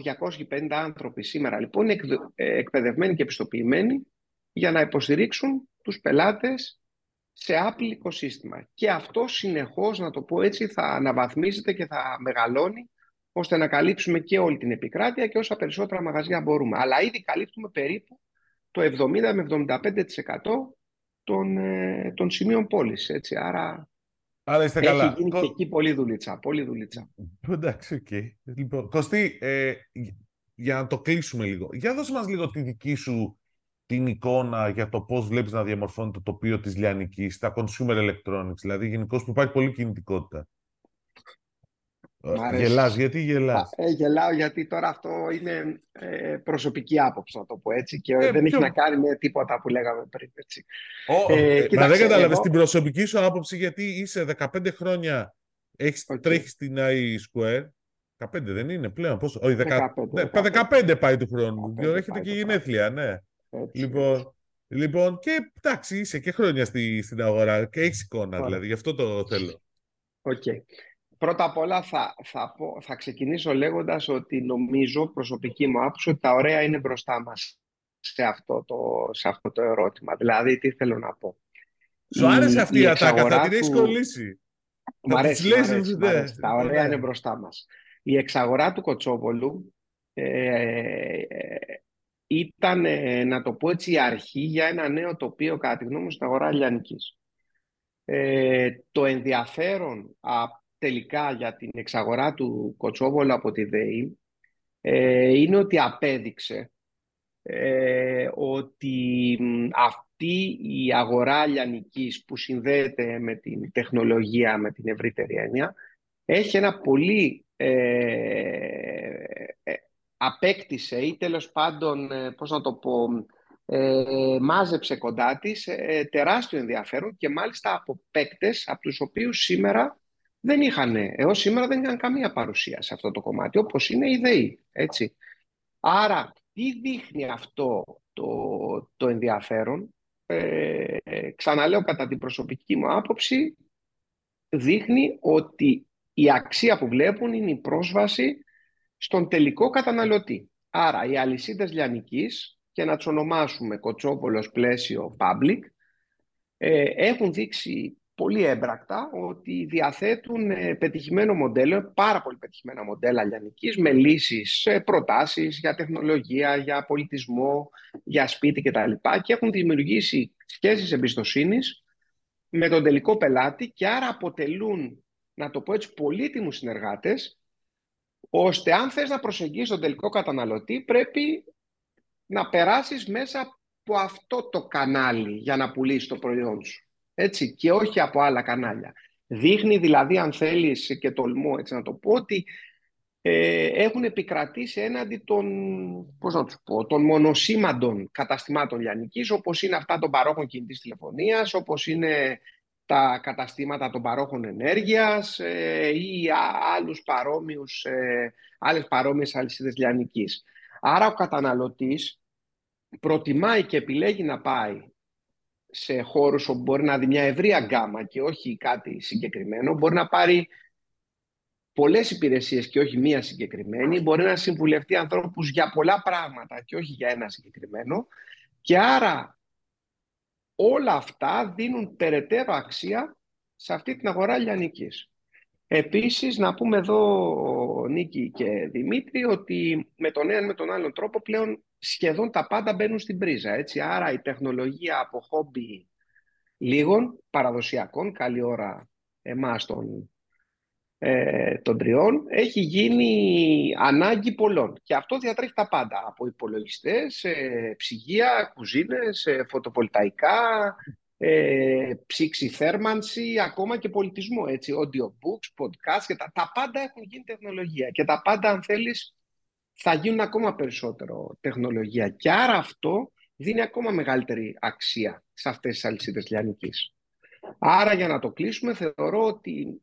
250 άνθρωποι σήμερα λοιπόν είναι εκπαιδευμένοι και επιστοποιημένοι για να υποστηρίξουν τους πελάτες σε Apple οικοσύστημα. Και αυτό συνεχώς, να το πω έτσι, θα αναβαθμίζεται και θα μεγαλώνει ώστε να καλύψουμε και όλη την επικράτεια και όσα περισσότερα μαγαζιά μπορούμε. Αλλά ήδη καλύπτουμε περίπου το 70 με 75% των, ε, των σημείων πώλησης. Άρα, Άρα είστε έχει καλά. γίνει και εκεί πολύ δουλίτσα. Πολύ δουλίτσα. [LAUGHS] Εντάξει, οκ. Okay. Λοιπόν, Κωστή, ε, για να το κλείσουμε λίγο. Για δώσε μας λίγο τη δική σου την εικόνα για το πώς βλέπεις να διαμορφώνει το τοπίο της λιανικής, τα consumer electronics, δηλαδή γενικώς που υπάρχει πολύ κινητικότητα. Γελάς, γιατί γελάς; Ε, γελάω γιατί τώρα αυτό είναι ε, προσωπική άποψη, να το πω έτσι, και ε, δεν έχει να κάνει με τίποτα που λέγαμε πριν. Έτσι. Oh, ε, μα δεν κατάλαβες την προσωπική σου άποψη γιατί είσαι 15 χρόνια, έχεις, okay. τρέχεις στην I Square, 15 δεν είναι πλέον, πόσο, όχι 15, 15, 15 πάει του χρόνου, έχετε και γενέθλια, ναι. Έτσι, λοιπόν, έτσι. λοιπόν, και εντάξει, είσαι και χρόνια στη, στην αγορά και έχεις εικόνα, δηλαδή, γι' αυτό το θέλω. Οκ. Okay. Πρώτα απ' όλα θα, θα, θα ξεκινήσω λέγοντας ότι νομίζω, προσωπική μου άποψη, ότι τα ωραία είναι μπροστά μας σε αυτό το, σε αυτό το ερώτημα. Δηλαδή, τι θέλω να πω. Σου άρεσε αυτή η, η ατάκα, θα την έχεις κολλήσει. Μ' αρέσει, μ αρέσει, μ αρέσει. Τα ωραία είναι μπροστά μας. Η εξαγορά του Κοτσόβολου ε, ήταν, να το πω έτσι, η αρχή για ένα νέο τοπίο, κατά τη γνώμη μου, στην αγορά λιανικής. Ε, το ενδιαφέρον α, τελικά για την εξαγορά του Κοτσόβολου από τη ΔΕΗ ε, είναι ότι απέδειξε ε, ότι αυτή η αγορά λιανικής που συνδέεται με την τεχνολογία, με την ευρύτερη έννοια, έχει ένα πολύ απέκτησε ή τέλος πάντων, ε, πώς να το πω, ε, μάζεψε κοντά της ε, τεράστιο ενδιαφέρον και μάλιστα από παίκτες από τους οποίους σήμερα δεν είχαν, έως σήμερα δεν είχαν καμία παρουσία σε αυτό το κομμάτι, όπως είναι η ΔΕΗ, έτσι. Άρα, τι δείχνει αυτό το, το ενδιαφέρον, ε, ξαναλέω κατά την προσωπική μου άποψη, δείχνει ότι η αξία που βλέπουν είναι η πρόσβαση στον τελικό καταναλωτή. Άρα οι αλυσίδες λιανικής, και να τους ονομάσουμε κοτσόπολος πλαίσιο public, ε, έχουν δείξει πολύ έμπρακτα ότι διαθέτουν ε, πετυχημένο μοντέλο, πάρα πολύ πετυχημένα μοντέλα λιανικής, με λύσεις, ε, προτάσεις για τεχνολογία, για πολιτισμό, για σπίτι κτλ. Και έχουν δημιουργήσει σχέσεις εμπιστοσύνης με τον τελικό πελάτη και άρα αποτελούν, να το πω έτσι, πολύτιμους συνεργάτες ώστε αν θες να προσεγγίσεις τον τελικό καταναλωτή πρέπει να περάσεις μέσα από αυτό το κανάλι για να πουλήσεις το προϊόν σου. Έτσι, και όχι από άλλα κανάλια. Δείχνει δηλαδή, αν θέλεις και τολμώ έτσι να το πω, ότι ε, έχουν επικρατήσει έναντι των, πώς να τους πω, των μονοσήμαντων καταστημάτων λιανικής, όπως είναι αυτά των παρόχων κινητής τηλεφωνίας, όπως είναι τα καταστήματα των παρόχων ενέργειας ε, ή άλλους παρόμοιους, ε, άλλες παρόμοιες αλυσίδες λιανικής. Άρα ο καταναλωτής προτιμάει και επιλέγει να πάει σε χώρους όπου μπορεί να δει μια ευρία γκάμα και όχι κάτι συγκεκριμένο, μπορεί να πάρει πολλές υπηρεσίες και όχι μία συγκεκριμένη, μπορεί να συμβουλευτεί ανθρώπους για πολλά πράγματα και όχι για ένα συγκεκριμένο και άρα όλα αυτά δίνουν περαιτέρω αξία σε αυτή την αγορά λιανικής. Επίσης, να πούμε εδώ, Νίκη και Δημήτρη, ότι με τον ένα με τον άλλον τρόπο πλέον σχεδόν τα πάντα μπαίνουν στην πρίζα. Έτσι. Άρα η τεχνολογία από χόμπι λίγων παραδοσιακών, καλή ώρα εμάς των ε, των τριών έχει γίνει ανάγκη πολλών. Και αυτό διατρέχει τα πάντα. Από υπολογιστές, ε, ψυγεία, κουζίνες, ε, φωτοβολταϊκά, ε, ψήξη θέρμανση, ακόμα και πολιτισμό. Έτσι, audiobooks, podcast και τα, τα πάντα έχουν γίνει τεχνολογία. Και τα πάντα, αν θέλεις, θα γίνουν ακόμα περισσότερο τεχνολογία. Και άρα αυτό δίνει ακόμα μεγαλύτερη αξία σε αυτές τις αλυσίδες λιανικής. Άρα για να το κλείσουμε θεωρώ ότι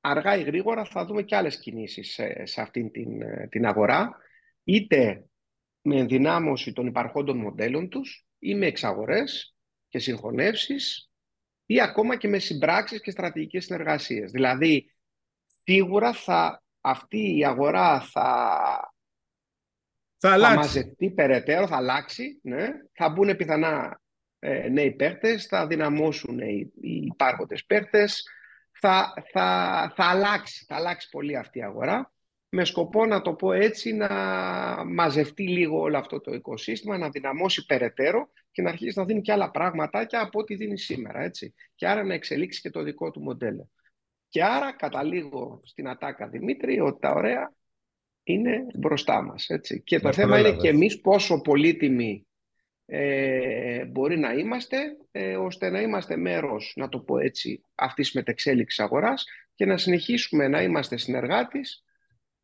αργά ή γρήγορα θα δούμε και άλλες κινήσεις σε, σε αυτήν την, ε, την αγορά, είτε με ενδυνάμωση των υπαρχόντων μοντέλων τους ή με εξαγορές και συγχωνεύσεις ή ακόμα και με συμπράξεις και στρατηγικές συνεργασίες. Δηλαδή, σίγουρα θα, αυτή η αγορά θα, θα, θα μαζευτεί περαιτέρω, θα αλλάξει, ναι. θα μπουν πιθανά ε, νέοι παίχτες, θα δυναμώσουν οι, οι υπάρχοντες παίχτες, θα, θα, θα, αλλάξει, θα αλλάξει πολύ αυτή η αγορά με σκοπό να το πω έτσι να μαζευτεί λίγο όλο αυτό το οικοσύστημα, να δυναμώσει περαιτέρω και να αρχίσει να δίνει και άλλα πράγματα και από ό,τι δίνει σήμερα. Έτσι. Και άρα να εξελίξει και το δικό του μοντέλο. Και άρα καταλήγω στην ατάκα Δημήτρη ότι τα ωραία είναι μπροστά μας. Έτσι. Και το θέμα είναι και εμείς πόσο πολύτιμοι ε, μπορεί να είμαστε, ε, ώστε να είμαστε μέρος, να το πω έτσι, αυτής της μετεξέλιξης αγοράς και να συνεχίσουμε να είμαστε συνεργάτης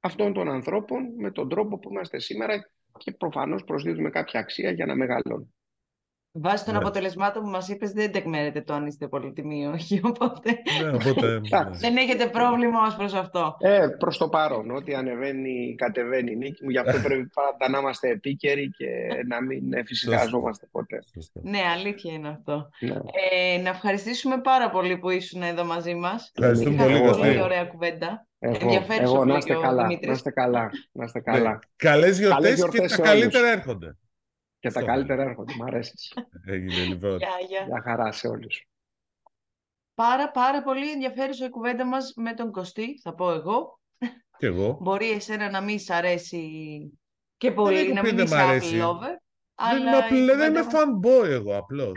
αυτών των ανθρώπων με τον τρόπο που είμαστε σήμερα και προφανώς προσδίδουμε κάποια αξία για να μεγαλώνουν. Βάσει των ναι. αποτελεσμάτων που μας είπες δεν τεκμέρετε το αν είστε πολύτιμοι ή όχι, οπότε, ναι, οπότε [LAUGHS] δεν έχετε πρόβλημα ως προς αυτό. Ε, προς το παρόν, ό,τι ανεβαίνει κατεβαίνει η νίκη μου, γι' αυτό πρέπει πάντα να είμαστε επίκαιροι και να μην φυσικαζόμαστε ποτέ. Ναι, αλήθεια είναι αυτό. Ναι. Ε, να ευχαριστήσουμε πάρα πολύ που ήσουν εδώ μαζί μας. Ευχαριστούμε πολύ. Πολύ ωραία κουβέντα. Εγώ, εγώ να είστε καλά, να είστε καλά, να είστε καλά. Ναι. Καλές γιορτές και τα καλύτερα έρχονται. Και τα καλύτερα έρχονται. Μ' αρέσει. Έγινε λοιπόν. Γεια, χαρά σε όλους. Πάρα πάρα πολύ ενδιαφέρουσα η κουβέντα μας με τον Κωστή, θα πω εγώ. Και εγώ. Μπορεί εσένα να μην σ' αρέσει και πολύ, να μην είσαι Apple lover. Δεν είμαι fanboy εγώ απλώς.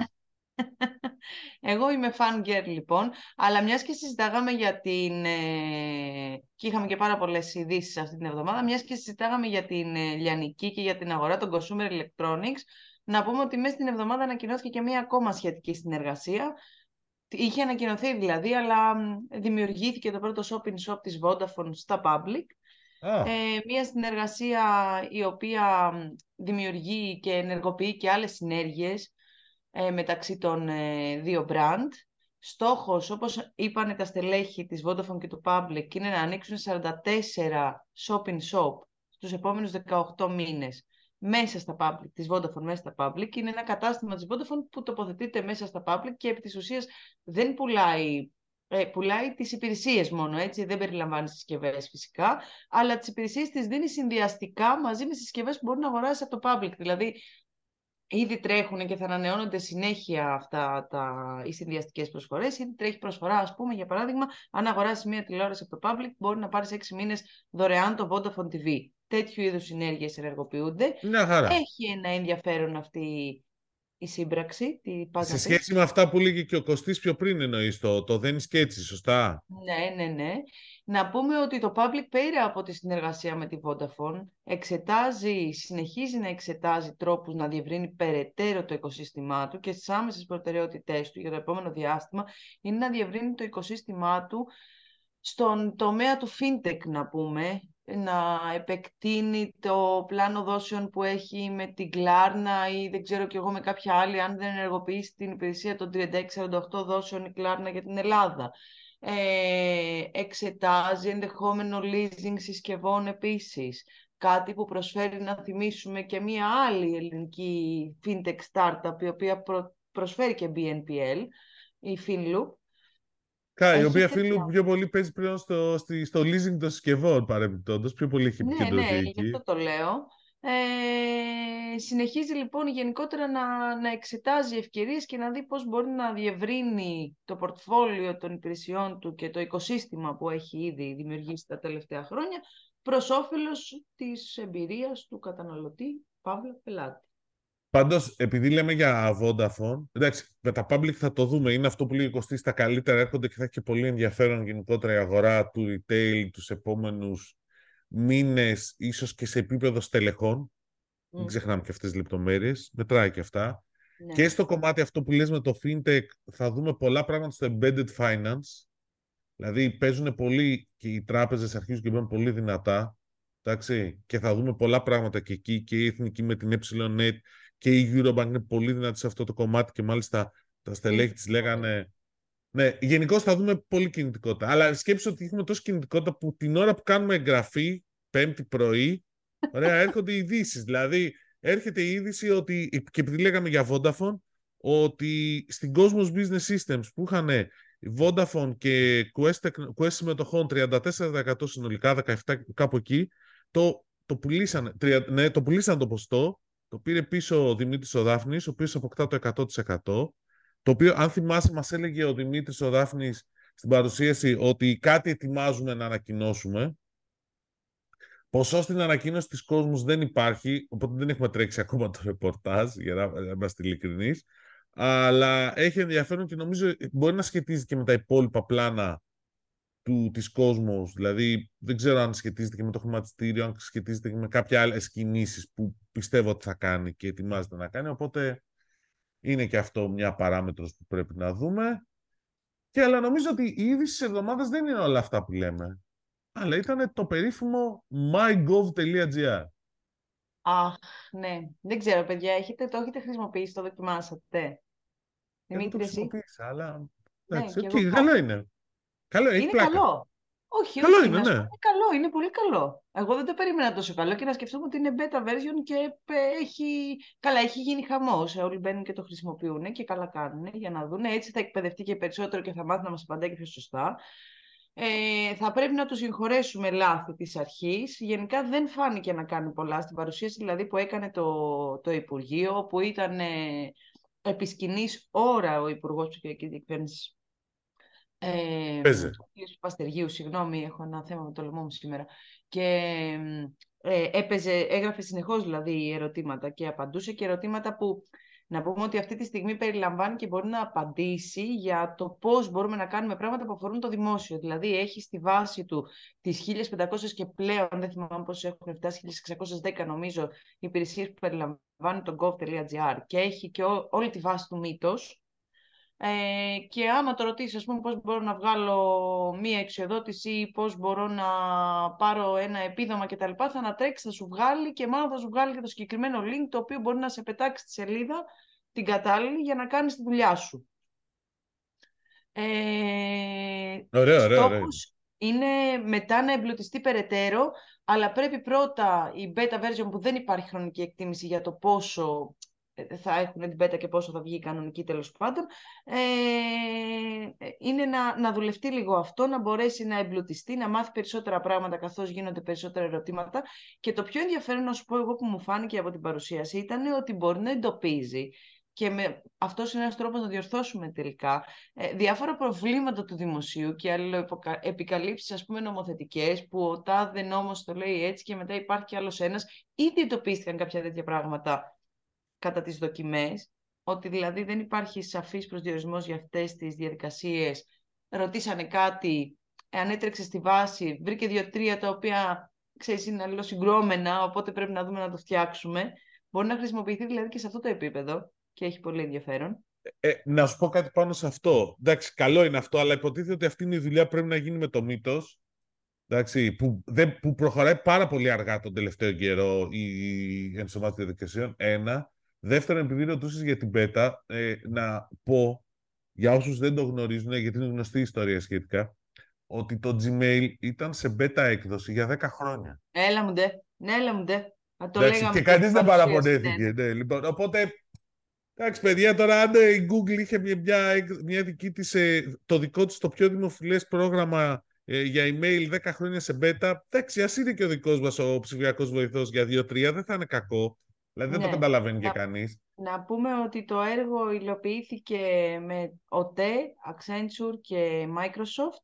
[LAUGHS] Εγώ είμαι fan girl λοιπόν, αλλά μιας και συζητάγαμε για την... Ε, και είχαμε και πάρα πολλές ειδήσεις αυτή την εβδομάδα, μιας και συζητάγαμε για την ε, λιανική και για την αγορά των consumer electronics, να πούμε ότι μέσα στην εβδομάδα ανακοινώθηκε και μία ακόμα σχετική συνεργασία. Είχε ανακοινωθεί δηλαδή, αλλά δημιουργήθηκε το πρώτο shopping shop της Vodafone στα public. Ε, μία συνεργασία η οποία δημιουργεί και ενεργοποιεί και άλλες συνέργειες ε, μεταξύ των ε, δύο brand. Στόχος, όπως είπαν τα στελέχη της Vodafone και του Public, είναι να ανοίξουν 44 shopping shop στους επόμενους 18 μήνες μέσα στα public, της Vodafone μέσα στα public. Είναι ένα κατάστημα της Vodafone που τοποθετείται μέσα στα public και επί της ουσίας δεν πουλάει ε, πουλάει τις υπηρεσίες μόνο, έτσι, δεν περιλαμβάνει συσκευές φυσικά, αλλά τις υπηρεσίες τις δίνει συνδυαστικά μαζί με συσκευές που μπορεί να αγοράσει από το public. Δηλαδή, ήδη τρέχουν και θα ανανεώνονται συνέχεια αυτά τα, οι συνδυαστικές προσφορές. Ήδη τρέχει προσφορά, ας πούμε, για παράδειγμα, αν αγοράσεις μία τηλεόραση από το Public, μπορεί να πάρεις 6 μήνες δωρεάν το Vodafone TV. Τέτοιου είδους συνέργειες ενεργοποιούνται. Έχει ένα ενδιαφέρον αυτή η σύμπραξη. Τη Σε σχέση με αυτά που λέγει και ο Κωστής πιο πριν εννοείς το, το δεν και έτσι, σωστά; Ναι, ναι, ναι. Να πούμε ότι το Public πέρα από τη συνεργασία με τη Vodafone εξετάζει, συνεχίζει να εξετάζει τρόπους να διευρύνει περαιτέρω το οικοσύστημά του και στις άμεσες προτεραιότητές του για το επόμενο διάστημα είναι να διευρύνει το οικοσύστημά του στον τομέα του fintech να πούμε, να επεκτείνει το πλάνο δόσεων που έχει με την Κλάρνα ή δεν ξέρω κι εγώ με κάποια άλλη αν δεν ενεργοποιήσει την υπηρεσία των 36-48 δόσεων η Κλάρνα για την Ελλάδα. Ε, εξετάζει ενδεχόμενο leasing συσκευών επίσης. Κάτι που προσφέρει να θυμίσουμε και μία άλλη ελληνική fintech startup η οποία προσφέρει και BNPL, η Finloop, Κα, η οποία φίλου πιο πολύ παίζει πλέον στο, στο leasing των συσκευών παρεμπιπτόντως, πιο πολύ έχει επικεντρωθεί ναι, ναι, γι' αυτό το λέω. Ε, συνεχίζει λοιπόν γενικότερα να, να εξετάζει ευκαιρίες και να δει πώς μπορεί να διευρύνει το πορτφόλιο των υπηρεσιών του και το οικοσύστημα που έχει ήδη δημιουργήσει τα τελευταία χρόνια προς όφελος της εμπειρίας του καταναλωτή Παύλα Πελάτη. Πάντως, επειδή λέμε για Vodafone, εντάξει, με τα public θα το δούμε. Είναι αυτό που λέει Κωστής, τα καλύτερα έρχονται και θα έχει και πολύ ενδιαφέρον γενικότερα η αγορά του retail τους επόμενους μήνες, ίσως και σε επίπεδο στελεχών. Mm. Δεν ξεχνάμε και αυτές τις λεπτομέρειες. Μετράει και αυτά. Ναι. Και στο κομμάτι αυτό που λες με το fintech θα δούμε πολλά πράγματα στο embedded finance. Δηλαδή παίζουν πολύ και οι τράπεζες αρχίζουν και μπαίνουν πολύ δυνατά. Εντάξει, και θα δούμε πολλά πράγματα και εκεί και η εθνική με την EPSILONET και η Eurobank είναι πολύ δυνατή σε αυτό το κομμάτι και μάλιστα τα στελέχη της λέγανε ναι, γενικώ θα δούμε πολύ κινητικότητα. Αλλά σκέψτε ότι έχουμε τόση κινητικότητα που την ώρα που κάνουμε εγγραφή, πέμπτη πρωί, ωραία, [LAUGHS] έρχονται οι ειδήσεις. Δηλαδή, έρχεται η είδηση ότι, και επειδή λέγαμε για Vodafone, ότι στην Cosmos Business Systems που είχαν Vodafone και Quest, Quest συμμετοχών 34% συνολικά, 17% κάπου εκεί, το, το, πουλήσαν, ναι, το πουλήσαν το ποστό Το πήρε πίσω ο Δημήτρης ο Δάφνης, ο οποίος αποκτά το 100%. Το οποίο, αν θυμάσαι, μας έλεγε ο Δημήτρης ο Δάφνης στην παρουσίαση ότι κάτι ετοιμάζουμε να ανακοινώσουμε. Ποσό στην ανακοίνωση της κόσμου δεν υπάρχει, οπότε δεν έχουμε τρέξει ακόμα το ρεπορτάζ, για να είμαστε ειλικρινείς. Αλλά έχει ενδιαφέρον και νομίζω μπορεί να σχετίζεται και με τα υπόλοιπα πλάνα του, της κόσμου. Δηλαδή, δεν ξέρω αν σχετίζεται και με το χρηματιστήριο, αν σχετίζεται και με κάποια άλλες κινήσεις που πιστεύω ότι θα κάνει και ετοιμάζεται να κάνει. Οπότε είναι και αυτό μια παράμετρος που πρέπει να δούμε. Και αλλά νομίζω ότι η είδηση τη εβδομάδα δεν είναι όλα αυτά που λέμε. Αλλά ήταν το περίφημο mygov.gr. Αχ, ναι. Δεν ξέρω, παιδιά. Έχετε, το έχετε χρησιμοποιήσει, το δοκιμάσατε. Δεν το χρησιμοποίησα, αλλά... Ναι, και καλό είναι. Καλό, έχει είναι πλάκα. καλό. Όχι, καλό όχι, είναι, ναι. είναι καλό, είναι πολύ καλό. Εγώ δεν το περίμενα τόσο καλό και να σκεφτούμε ότι είναι beta version και έχει, καλά, έχει γίνει χαμός. Όλοι μπαίνουν και το χρησιμοποιούν και καλά κάνουν για να δουν. Έτσι θα εκπαιδευτεί και περισσότερο και θα μάθει να μας απαντάει και πιο σωστά. Ε, θα πρέπει να του συγχωρέσουμε λάθη της αρχής. Γενικά δεν φάνηκε να κάνει πολλά στην παρουσίαση δηλαδή που έκανε το, το Υπουργείο, που ήταν ε, επισκηνής ώρα ο Υπουργός Ψηφιακής Διεκπαίδευσης ε, Παίζε. Παστεργίου, συγγνώμη, έχω ένα θέμα με το λαιμό μου σήμερα. Και ε, έπαιζε, έγραφε συνεχώς δηλαδή ερωτήματα και απαντούσε και ερωτήματα που να πούμε ότι αυτή τη στιγμή περιλαμβάνει και μπορεί να απαντήσει για το πώς μπορούμε να κάνουμε πράγματα που αφορούν το δημόσιο. Δηλαδή έχει στη βάση του τις 1500 και πλέον, δεν θυμάμαι πώς έχουν φτάσει, 1610 νομίζω, υπηρεσίες που περιλαμβάνει το gov.gr και έχει και όλη τη βάση του μύτος, ε, και άμα το ρωτήσεις, ας πούμε, πώς μπορώ να βγάλω μία εξοδότηση ή πώς μπορώ να πάρω ένα επίδομα κτλ. Θα ανατρέξει, θα σου βγάλει και μάλλον θα σου βγάλει και το συγκεκριμένο link το οποίο μπορεί να σε πετάξει στη σελίδα την κατάλληλη για να κάνεις τη δουλειά σου. Ε, ωραία, ωραία, ωραία. είναι μετά να εμπλουτιστεί περαιτέρω, αλλά πρέπει πρώτα η beta version που δεν υπάρχει χρονική εκτίμηση για το πόσο ε, θα έχουν την πέτα και πόσο θα βγει η κανονική τέλος πάντων, ε, είναι να, να δουλευτεί λίγο αυτό, να μπορέσει να εμπλουτιστεί, να μάθει περισσότερα πράγματα καθώς γίνονται περισσότερα ερωτήματα. Και το πιο ενδιαφέρον να σου πω εγώ που μου φάνηκε από την παρουσίαση ήταν ότι μπορεί να εντοπίζει και με, αυτός είναι ένας τρόπος να διορθώσουμε τελικά ε, διάφορα προβλήματα του δημοσίου και επικαλύψεις ας πούμε νομοθετικές που ο τάδε νόμος το λέει έτσι και μετά υπάρχει κι άλλος ένας ήδη εντοπίστηκαν κάποια τέτοια πράγματα κατά τις δοκιμές, ότι δηλαδή δεν υπάρχει σαφής προσδιορισμός για αυτές τις διαδικασίες. Ρωτήσανε κάτι, αν έτρεξε στη βάση, βρήκε δύο-τρία τα οποία ξέρεις, είναι αλληλοσυγκρόμενα, οπότε πρέπει να δούμε να το φτιάξουμε. Μπορεί να χρησιμοποιηθεί δηλαδή και σε αυτό το επίπεδο και έχει πολύ ενδιαφέρον. Ε, να σου πω κάτι πάνω σε αυτό. Εντάξει, καλό είναι αυτό, αλλά υποτίθεται ότι αυτή είναι η δουλειά που πρέπει να γίνει με το μύτο. Εντάξει, που, δεν, που προχωράει πάρα πολύ αργά τον τελευταίο καιρό η, η ενσωμάτωση διαδικασιών. Ένα. Δεύτερον, επειδή ρωτούσες για την πέτα, ε, να πω για όσους δεν το γνωρίζουν, γιατί είναι γνωστή ιστορία σχετικά, ότι το Gmail ήταν σε beta έκδοση για 10 χρόνια. Έλα μου ντε, ναι, έλα μου ντε. Το εντάξει, και κανείς δεν παραπονέθηκε. Ναι. λοιπόν, οπότε, εντάξει παιδιά, τώρα αν η Google είχε μια, μια, μια δική της, ε, το δικό της το πιο δημοφιλές πρόγραμμα ε, για email 10 χρόνια σε beta, εντάξει, ας είναι και ο δικός μας ο ψηφιακός βοηθός για 2-3, δεν θα είναι κακό. Δηλαδή δεν το ναι. καταλαβαίνει και κανείς. Να πούμε ότι το έργο υλοποιήθηκε με OTE, Accenture και Microsoft.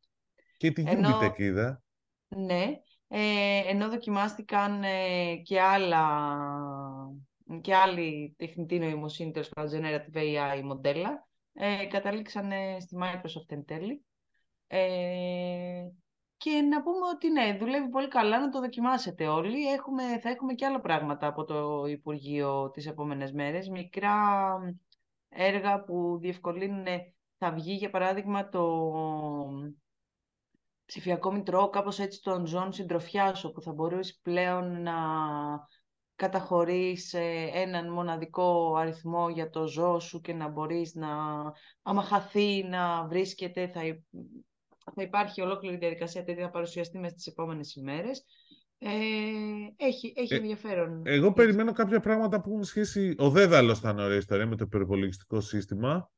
Και τη Unity είδα. Ναι, ε, ενώ δοκιμάστηκαν ε, και άλλα και άλλη τεχνητή νοημοσύνη, τέλος πάντων, generative AI μοντέλα, ε, καταλήξαν στη Microsoft εν τέλει. Ε, και να πούμε ότι ναι, δουλεύει πολύ καλά, να το δοκιμάσετε όλοι. Έχουμε, θα έχουμε και άλλα πράγματα από το Υπουργείο τις επόμενες μέρες. Μικρά έργα που διευκολύνουν, θα βγει για παράδειγμα το ψηφιακό μητρό, κάπως έτσι των ζών συντροφιάς, όπου θα μπορείς πλέον να καταχωρείς έναν μοναδικό αριθμό για το ζώο σου και να μπορείς να, άμα χαθεί, να βρίσκεται, θα θα υπάρχει ολόκληρη διαδικασία τέτοια θα παρουσιαστεί μέσα στις επόμενες ημέρες. Ε, έχει, έχει ε, ενδιαφέρον. Εγώ περιμένω κάποια πράγματα που έχουν σχέση. Ο Δέδαλος θα είναι ωραία ιστορία με το υπεροπολογιστικό σύστημα.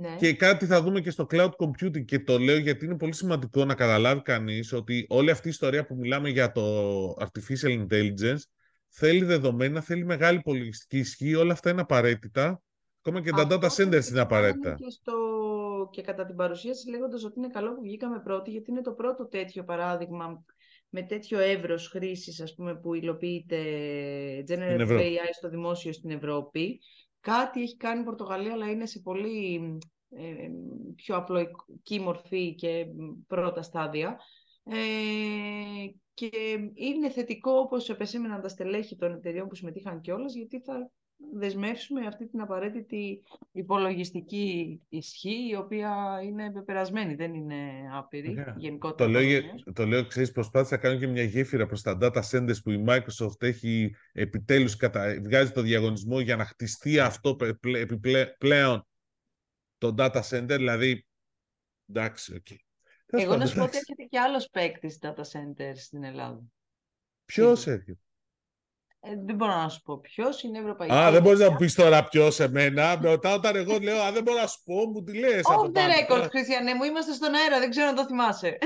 Ναι. Και κάτι θα δούμε και στο cloud computing. Και το λέω γιατί είναι πολύ σημαντικό να καταλάβει κανείς ότι όλη αυτή η ιστορία που μιλάμε για το artificial intelligence θέλει δεδομένα, θέλει μεγάλη πολιτιστική ισχύ, όλα αυτά είναι απαραίτητα. Ακόμα και τα data centers είναι απαραίτητα. Και, στο... και κατά την παρουσίαση λέγοντας ότι είναι καλό που βγήκαμε πρώτοι, γιατί είναι το πρώτο τέτοιο παράδειγμα με τέτοιο εύρος χρήσης, ας πούμε, που υλοποιείται Generative AI στο δημόσιο στην Ευρώπη. Κάτι έχει κάνει η Πορτογαλία, αλλά είναι σε πολύ ε, πιο απλοϊκή μορφή και πρώτα στάδια. Ε, και είναι θετικό, όπως επεσήμεναν τα στελέχη των εταιριών που συμμετείχαν κιόλας, γιατί θα δεσμεύσουμε αυτή την απαραίτητη υπολογιστική ισχύ, η οποία είναι πεπερασμένη, δεν είναι άπειρη. Yeah. Το λέω, το λέω, ξέρεις, προσπάθησα να κάνω και μια γέφυρα προς τα data centers που η Microsoft έχει επιτέλους κατα... βγάζει το διαγωνισμό για να χτιστεί αυτό επιπλέον το data center, δηλαδή, εντάξει, οκ. Okay. Εγώ να σου πω ότι έρχεται και άλλος παίκτης data center στην Ελλάδα. Ποιος έρχεται; Ε, δεν μπορώ να σου πω ποιος είναι. Ευρωπαϊκή. Α, δεν μπορείς να πεις τώρα ποιος σε μένα. Μετά όταν εγώ λέω, Α, δεν μπορώ να σου πω, μου τη λες. Όχι, δεν record, Χριστιανέ μου, είμαστε στον αέρα, δεν ξέρω αν το θυμάσαι.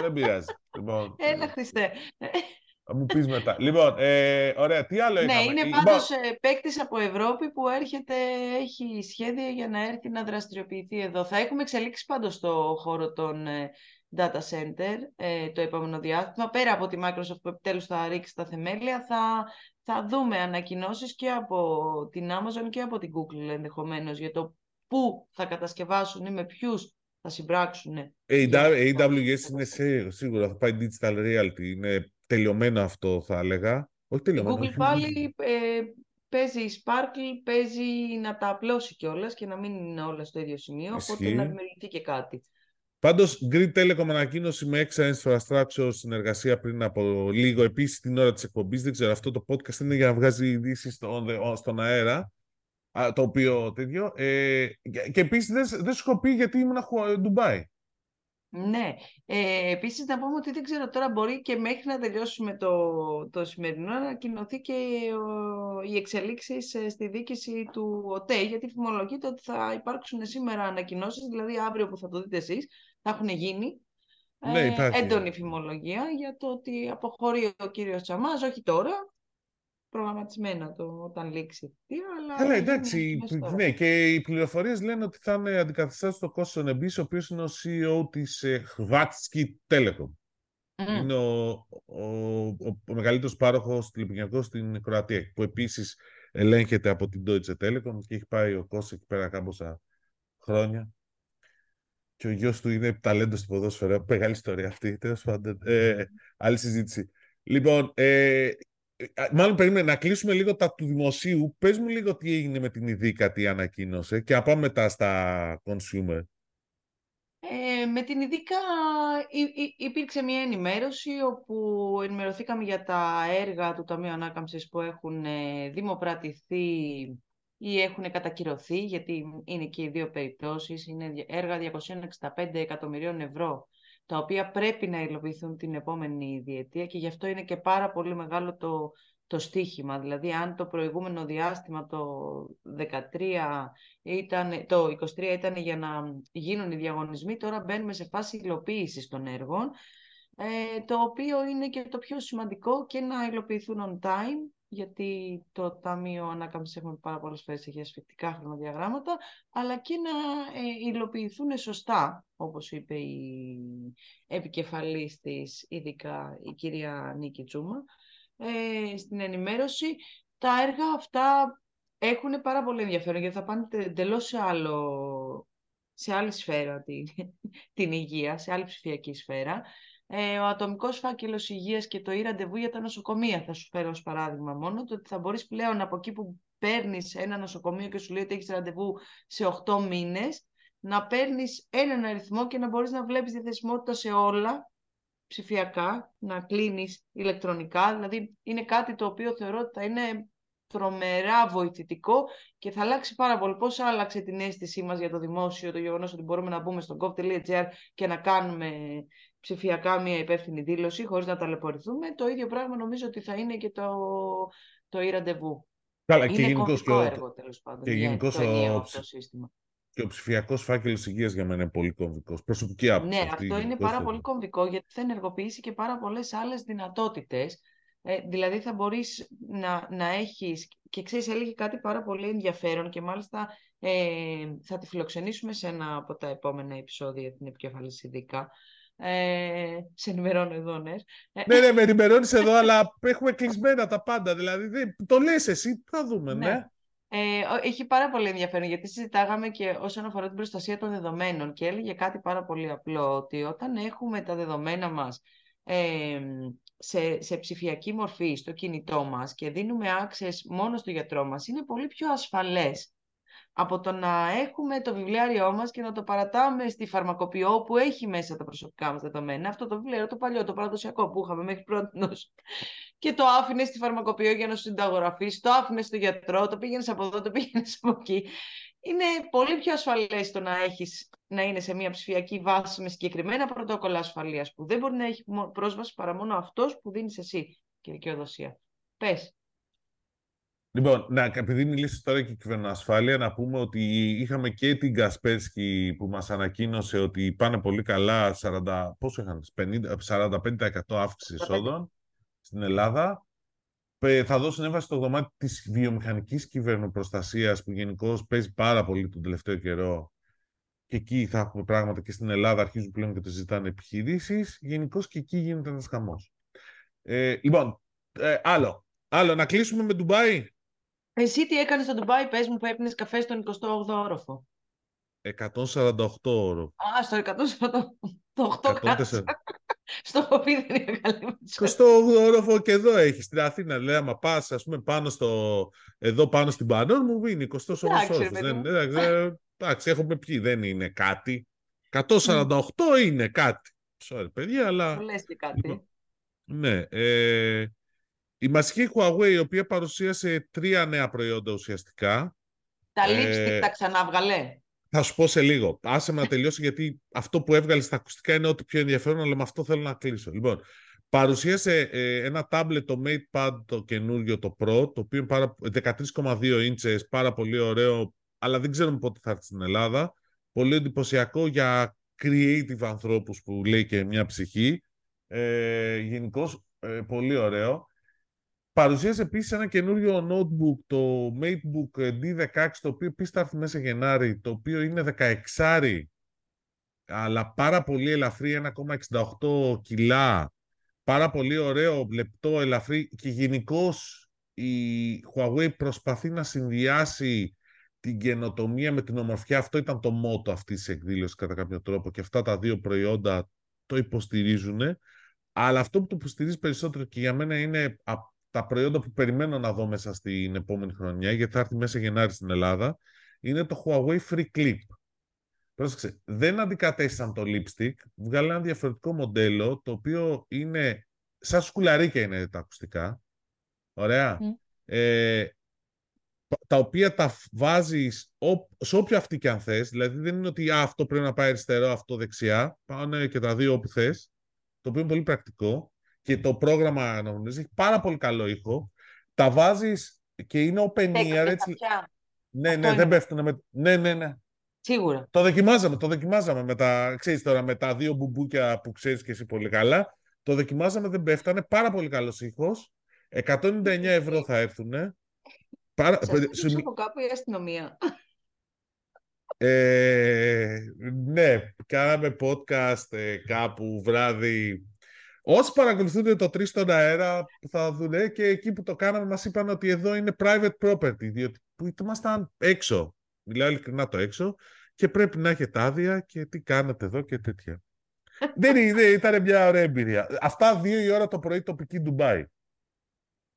Δεν πειράζει. Λοιπόν, [LAUGHS] Έλα, Χριστέ. Θα μου πεις μετά. Λοιπόν, ε, ωραία, τι άλλο Ναι, είναι πάντως λοιπόν... παίκτης από Ευρώπη που έρχεται, έχει σχέδια για να έρθει να δραστηριοποιηθεί εδώ. Θα έχουμε εξελίξεις πάντως στο χώρο των ε, data center ε, το επόμενο διάστημα. Πέρα από τη Microsoft που επιτέλους θα ρίξει τα θεμέλια, θα, θα δούμε ανακοινώσεις και από την Amazon και από την Google ενδεχομένως για το πού θα κατασκευάσουν ή με ποιους θα συμπράξουν. AWS είναι σίγουρα, θα πάει digital reality. Είναι τελειωμένο αυτό θα έλεγα. Όχι τελειωμένο. Η Google πάλι ε, παίζει Sparkle, παίζει να τα απλώσει κιόλας και να μην είναι όλα στο ίδιο σημείο, Ισχύει. οπότε να δημιουργηθεί και κάτι. Πάντως, Grid Telecom ανακοίνωση με Extra Infrastructure συνεργασία πριν από λίγο. Επίσης, την ώρα της εκπομπής, δεν ξέρω, αυτό το podcast είναι για να βγάζει ειδήσεις στον αέρα. Το οποίο τέτοιο. Ε, και επίσης, δεν, δεν σου έχω πει γιατί ήμουν Ντουμπάι. Ναι. Ε, επίσης να πούμε ότι δεν ξέρω τώρα μπορεί και μέχρι να τελειώσουμε το, το σημερινό να ανακοινωθεί και ο, οι εξελίξεις ε, στη δίκηση του ΟΤΕ γιατί φημολογείται ότι θα υπάρξουν σήμερα ανακοινώσεις, δηλαδή αύριο που θα το δείτε εσείς, θα έχουν γίνει ναι, ε, έντονη φημολογία για το ότι αποχωρεί ο κύριος Τσαμάς, όχι τώρα, προγραμματισμένα το όταν λήξει αλλά... Καλά, εντάξει, ναι, και οι πληροφορίες λένε ότι θα είναι αντικαθιστά στο Κώστον Εμπής, ο οποίος είναι ο CEO της ε, Χβάτσκι Telecom. Είναι ο, ο, ο, ο μεγαλύτερος πάροχος τηλεπικοινωνικός στην Κροατία, που επίσης ελέγχεται από την Deutsche Telekom και έχει πάει ο Κώστος εκεί πέρα κάμποσα χρόνια. Και ο γιος του είναι ταλέντος στο ποδόσφαιρο. Μεγάλη ιστορία αυτή. Τέλος πάντων. Ε, άλλη συζήτηση. Λοιπόν, ε, Μάλλον περίμενε να κλείσουμε λίγο τα του δημοσίου. Πες μου λίγο τι έγινε με την Ειδίκα, τι ανακοίνωσε και να πάμε μετά στα consumer. Ε, με την Ειδίκα υπήρξε μια ενημέρωση όπου ενημερωθήκαμε για τα έργα του Ταμείου Ανάκαμψης που έχουν ε, δημοπρατηθεί ή έχουν κατακυρωθεί, γιατί είναι και οι δύο περιπτώσεις. Είναι έργα 265 εκατομμυρίων ευρώ τα οποία πρέπει να υλοποιηθούν την επόμενη διετία και γι' αυτό είναι και πάρα πολύ μεγάλο το, το στίχημα. Δηλαδή, αν το προηγούμενο διάστημα, το 13 ήταν, το 23 ήταν για να γίνουν οι διαγωνισμοί, τώρα μπαίνουμε σε φάση υλοποίησης των έργων, ε, το οποίο είναι και το πιο σημαντικό και να υλοποιηθούν on time, γιατί το Ταμείο Ανάκαμψης έχουμε πάρα πολλές φορές έχει ασφικτικά χρονοδιαγράμματα, αλλά και να ε, υλοποιηθούν σωστά, όπως είπε η επικεφαλής της, ειδικά η κυρία Νίκη Τζούμα, ε, στην ενημέρωση. Τα έργα αυτά έχουν πάρα πολύ ενδιαφέρον, γιατί θα πάνε εντελώς σε, άλλο, σε άλλη σφαίρα την, [LAUGHS] την υγεία, σε άλλη ψηφιακή σφαίρα ε, ο ατομικός φάκελος υγείας και το e-ραντεβού για τα νοσοκομεία. Θα σου φέρω ως παράδειγμα μόνο το ότι θα μπορείς πλέον από εκεί που παίρνεις ένα νοσοκομείο και σου λέει ότι έχεις ραντεβού σε 8 μήνες, να παίρνεις έναν αριθμό και να μπορείς να βλέπεις διαθεσιμότητα σε όλα ψηφιακά, να κλείνεις ηλεκτρονικά. Δηλαδή, είναι κάτι το οποίο θεωρώ ότι θα είναι τρομερά βοηθητικό και θα αλλάξει πάρα πολύ. Πώς άλλαξε την αίσθησή μας για το δημόσιο, το γεγονός ότι μπορούμε να μπούμε στο gov.gr και να κάνουμε ψηφιακά μια υπεύθυνη δήλωση χωρίς να ταλαιπωρηθούμε. Το ίδιο πράγμα νομίζω ότι θα είναι και το, το e-ραντεβού. Καλά, είναι και γενικώ και, έργο, τέλος πάντων, και γενικώς ο, το σύστημα. Και ο ψηφιακός φάκελος υγείας για μένα είναι πολύ κομβικός. Προσωπική άποψη. Ναι, αυτό είναι πάρα πολύ κομβικό γιατί θα ενεργοποιήσει και πάρα πολλές άλλες δυνατότητες Ε, δηλαδή θα μπορείς να, να έχεις, και ξέρεις, έλεγε κάτι πάρα πολύ ενδιαφέρον και μάλιστα ε, θα τη φιλοξενήσουμε σε ένα από τα επόμενα επεισόδια την επικεφαλής ειδικά. Ε, σε ενημερώνω εδώ, ναι. Ε, ναι, ναι, [LAUGHS] με ενημερώνεις εδώ, αλλά έχουμε κλεισμένα τα πάντα. Δηλαδή, το λες εσύ, θα δούμε, ναι. ναι. Ε, έχει πάρα πολύ ενδιαφέρον γιατί συζητάγαμε και όσον αφορά την προστασία των δεδομένων και έλεγε κάτι πάρα πολύ απλό ότι όταν έχουμε τα δεδομένα μας ε, σε, σε ψηφιακή μορφή στο κινητό μας και δίνουμε access μόνο στο γιατρό μας είναι πολύ πιο ασφαλές από το να έχουμε το βιβλιάριό μας και να το παρατάμε στη φαρμακοποιό που έχει μέσα τα προσωπικά μας δεδομένα. Αυτό το βιβλίο, το παλιό, το παραδοσιακό που είχαμε μέχρι πρώτη και το άφηνε στη φαρμακοποιό για να σου συνταγογραφείς, το άφηνε στο γιατρό, το πήγαινες από εδώ, το πήγαινες από εκεί. Είναι πολύ πιο ασφαλές το να, έχεις, να είναι σε μια ψηφιακή βάση με συγκεκριμένα πρωτόκολλα ασφαλείας που δεν μπορεί να έχει πρόσβαση παρά μόνο αυτός που δίνεις εσύ και δικαιοδοσία. Πες. Λοιπόν, να, επειδή μιλήσει τώρα και κυβερνοασφάλεια, να πούμε ότι είχαμε και την Κασπέρσκι που μας ανακοίνωσε ότι πάνε πολύ καλά, 40, πόσο είχαν, 50, 45% αύξηση εισόδων στην Ελλάδα. Θα δώσουν έμβαση στο δωμάτιο της βιομηχανικής κυβερνοπροστασίας που γενικώς παίζει πάρα πολύ τον τελευταίο καιρό και εκεί θα έχουμε πράγματα και στην Ελλάδα αρχίζουν πλέον και το ζητάνε επιχειρήσεις. Γενικώς και εκεί γίνεται ένας χαμός. Ε, λοιπόν, ε, άλλο. Άλλο, να κλείσουμε με Ντουμπάι; Εσύ τι έκανες στο Ντουμπάι, πες μου που έπινες καφέ στον 28ο όροφο. 148 όροφο. Α, στο 148 κάτσε. Στο Χοπί δεν είναι καλή. 28ο όροφο και εδώ έχεις στην Αθήνα. Λέει, άμα πας, ας πούμε, πάνω στο, εδώ πάνω στην Πανόρ, μου βγαίνει 20 όροφος. Εντάξει, έχουμε πει, δεν είναι κάτι. 148 είναι κάτι. Sorry, παιδιά, αλλά. Μου λες και κάτι. Λοιπόν, ναι. Ε, η μασική Huawei, η οποία παρουσίασε τρία νέα προϊόντα ουσιαστικά. Τα lipstick ε, τα ξαναβγαλέ. Θα σου πω σε λίγο. Άσε με να τελειώσει, γιατί αυτό που έβγαλες στα ακουστικά είναι ό,τι πιο ενδιαφέρον, αλλά με αυτό θέλω να κλείσω. Λοιπόν, παρουσίασε ε, ένα tablet, το MatePad, το καινούριο, το Pro, το οποίο είναι 13,2 inches, πάρα πολύ ωραίο, αλλά δεν ξέρουμε πότε θα έρθει στην Ελλάδα. Πολύ εντυπωσιακό για creative ανθρώπους που λέει και μια ψυχή. Ε, Γενικώς ε, πολύ ωραίο. Παρουσίασε επίσης ένα καινούριο notebook, το MateBook D16, το οποίο επίσης θα έρθει μέσα Γενάρη, το οποίο είναι 16 αλλά πάρα πολύ ελαφρύ, 1,68 κιλά. Πάρα πολύ ωραίο, λεπτό, ελαφρύ και γενικώς η Huawei προσπαθεί να συνδυάσει την καινοτομία με την ομορφιά. Αυτό ήταν το μότο αυτής της εκδήλωσης κατά κάποιο τρόπο και αυτά τα δύο προϊόντα το υποστηρίζουν. Αλλά αυτό που το υποστηρίζει περισσότερο και για μένα είναι τα προϊόντα που περιμένω να δω μέσα στην επόμενη χρονιά, γιατί θα έρθει μέσα Γενάρη στην Ελλάδα, είναι το Huawei Free Clip. Πρόσεξε, δεν αντικατέστησαν το lipstick, βγάλε ένα διαφορετικό μοντέλο, το οποίο είναι, σαν σκουλαρίκια είναι τα ακουστικά, ωραία, ε, τα οποία τα βάζεις σε όποια αυτή και αν θες, δηλαδή δεν είναι ότι αυτό πρέπει να πάει αριστερό, αυτό δεξιά, πάνε και τα δύο όπου θες, το οποίο είναι πολύ πρακτικό και το πρόγραμμα αναγνωρίζει. Έχει πάρα πολύ καλό ήχο. Τα βάζεις και είναι open ear. Έτσι... Ναι, ναι, δεν πέφτουν. Με... Ναι, ναι, ναι. Σίγουρα. Το δοκιμάζαμε, το δοκιμάζαμε με τα, ξέρεις τώρα, με τα δύο μπουμπούκια που ξέρεις και εσύ πολύ καλά. Το δοκιμάζαμε, δεν πέφτανε. Πάρα πολύ καλός ήχος. 199 ευρώ θα έρθουν. Πάρα... Σας από κάπου η αστυνομία. Ε, ναι, κάναμε podcast ε, κάπου βράδυ Όσοι παρακολουθούν το 3 στον αέρα θα δουν και εκεί που το κάναμε μας είπαν ότι εδώ είναι private property, διότι που ήμασταν έξω, μιλάω ειλικρινά το έξω, και πρέπει να έχετε άδεια και τι κάνετε εδώ και τέτοια. [LAUGHS] δεν είναι, ήταν μια ωραία εμπειρία. Αυτά δύο η ώρα το πρωί τοπική Ντουμπάι.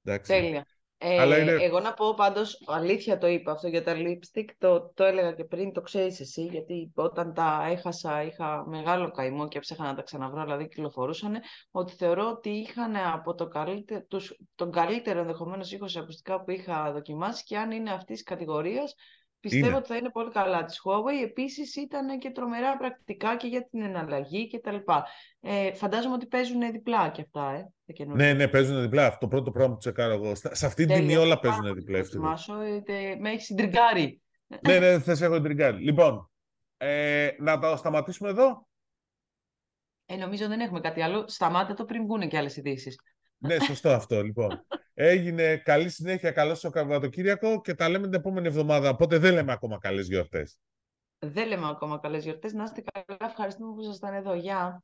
Εντάξει. Τέλεια. Ε, Εγώ να πω πάντως, αλήθεια το είπα αυτό για τα lipstick, το, το έλεγα και πριν, το ξέρεις εσύ, γιατί όταν τα έχασα είχα μεγάλο καημό και έψαχα να τα ξαναβρω, δηλαδή κυκλοφορούσαν, ότι θεωρώ ότι είχαν από το καλύτερο, τους, τον καλύτερο ενδεχομένως ήχο σε ακουστικά που είχα δοκιμάσει και αν είναι αυτής της κατηγορίας, Πιστεύω ότι θα είναι πολύ καλά της Huawei. Επίσης ήταν και τρομερά πρακτικά και για την εναλλαγή και τα λοιπά. Ε, φαντάζομαι ότι παίζουν διπλά και αυτά, ε. Ναι, ναι, παίζουν διπλά. Αυτό το πρώτο πράγμα που τσεκάρω εγώ. Σε αυτή την τιμή όλα παίζουν διπλά. Ε, με έχεις συντριγκάρει. ναι, ναι, θες έχω συντριγκάρει. Λοιπόν, ε, να το σταματήσουμε εδώ. Ε, νομίζω δεν έχουμε κάτι άλλο. Σταμάτα το πριν βγουν και άλλες ειδήσεις. ναι, σωστό αυτό λοιπόν. [LAUGHS] Έγινε καλή συνέχεια, καλό στο Σαββατοκύριακο και τα λέμε την επόμενη εβδομάδα. Οπότε δεν λέμε ακόμα καλές γιορτές. Δεν λέμε ακόμα καλές γιορτές. Να είστε καλά. Ευχαριστούμε που ήσασταν εδώ. Γεια.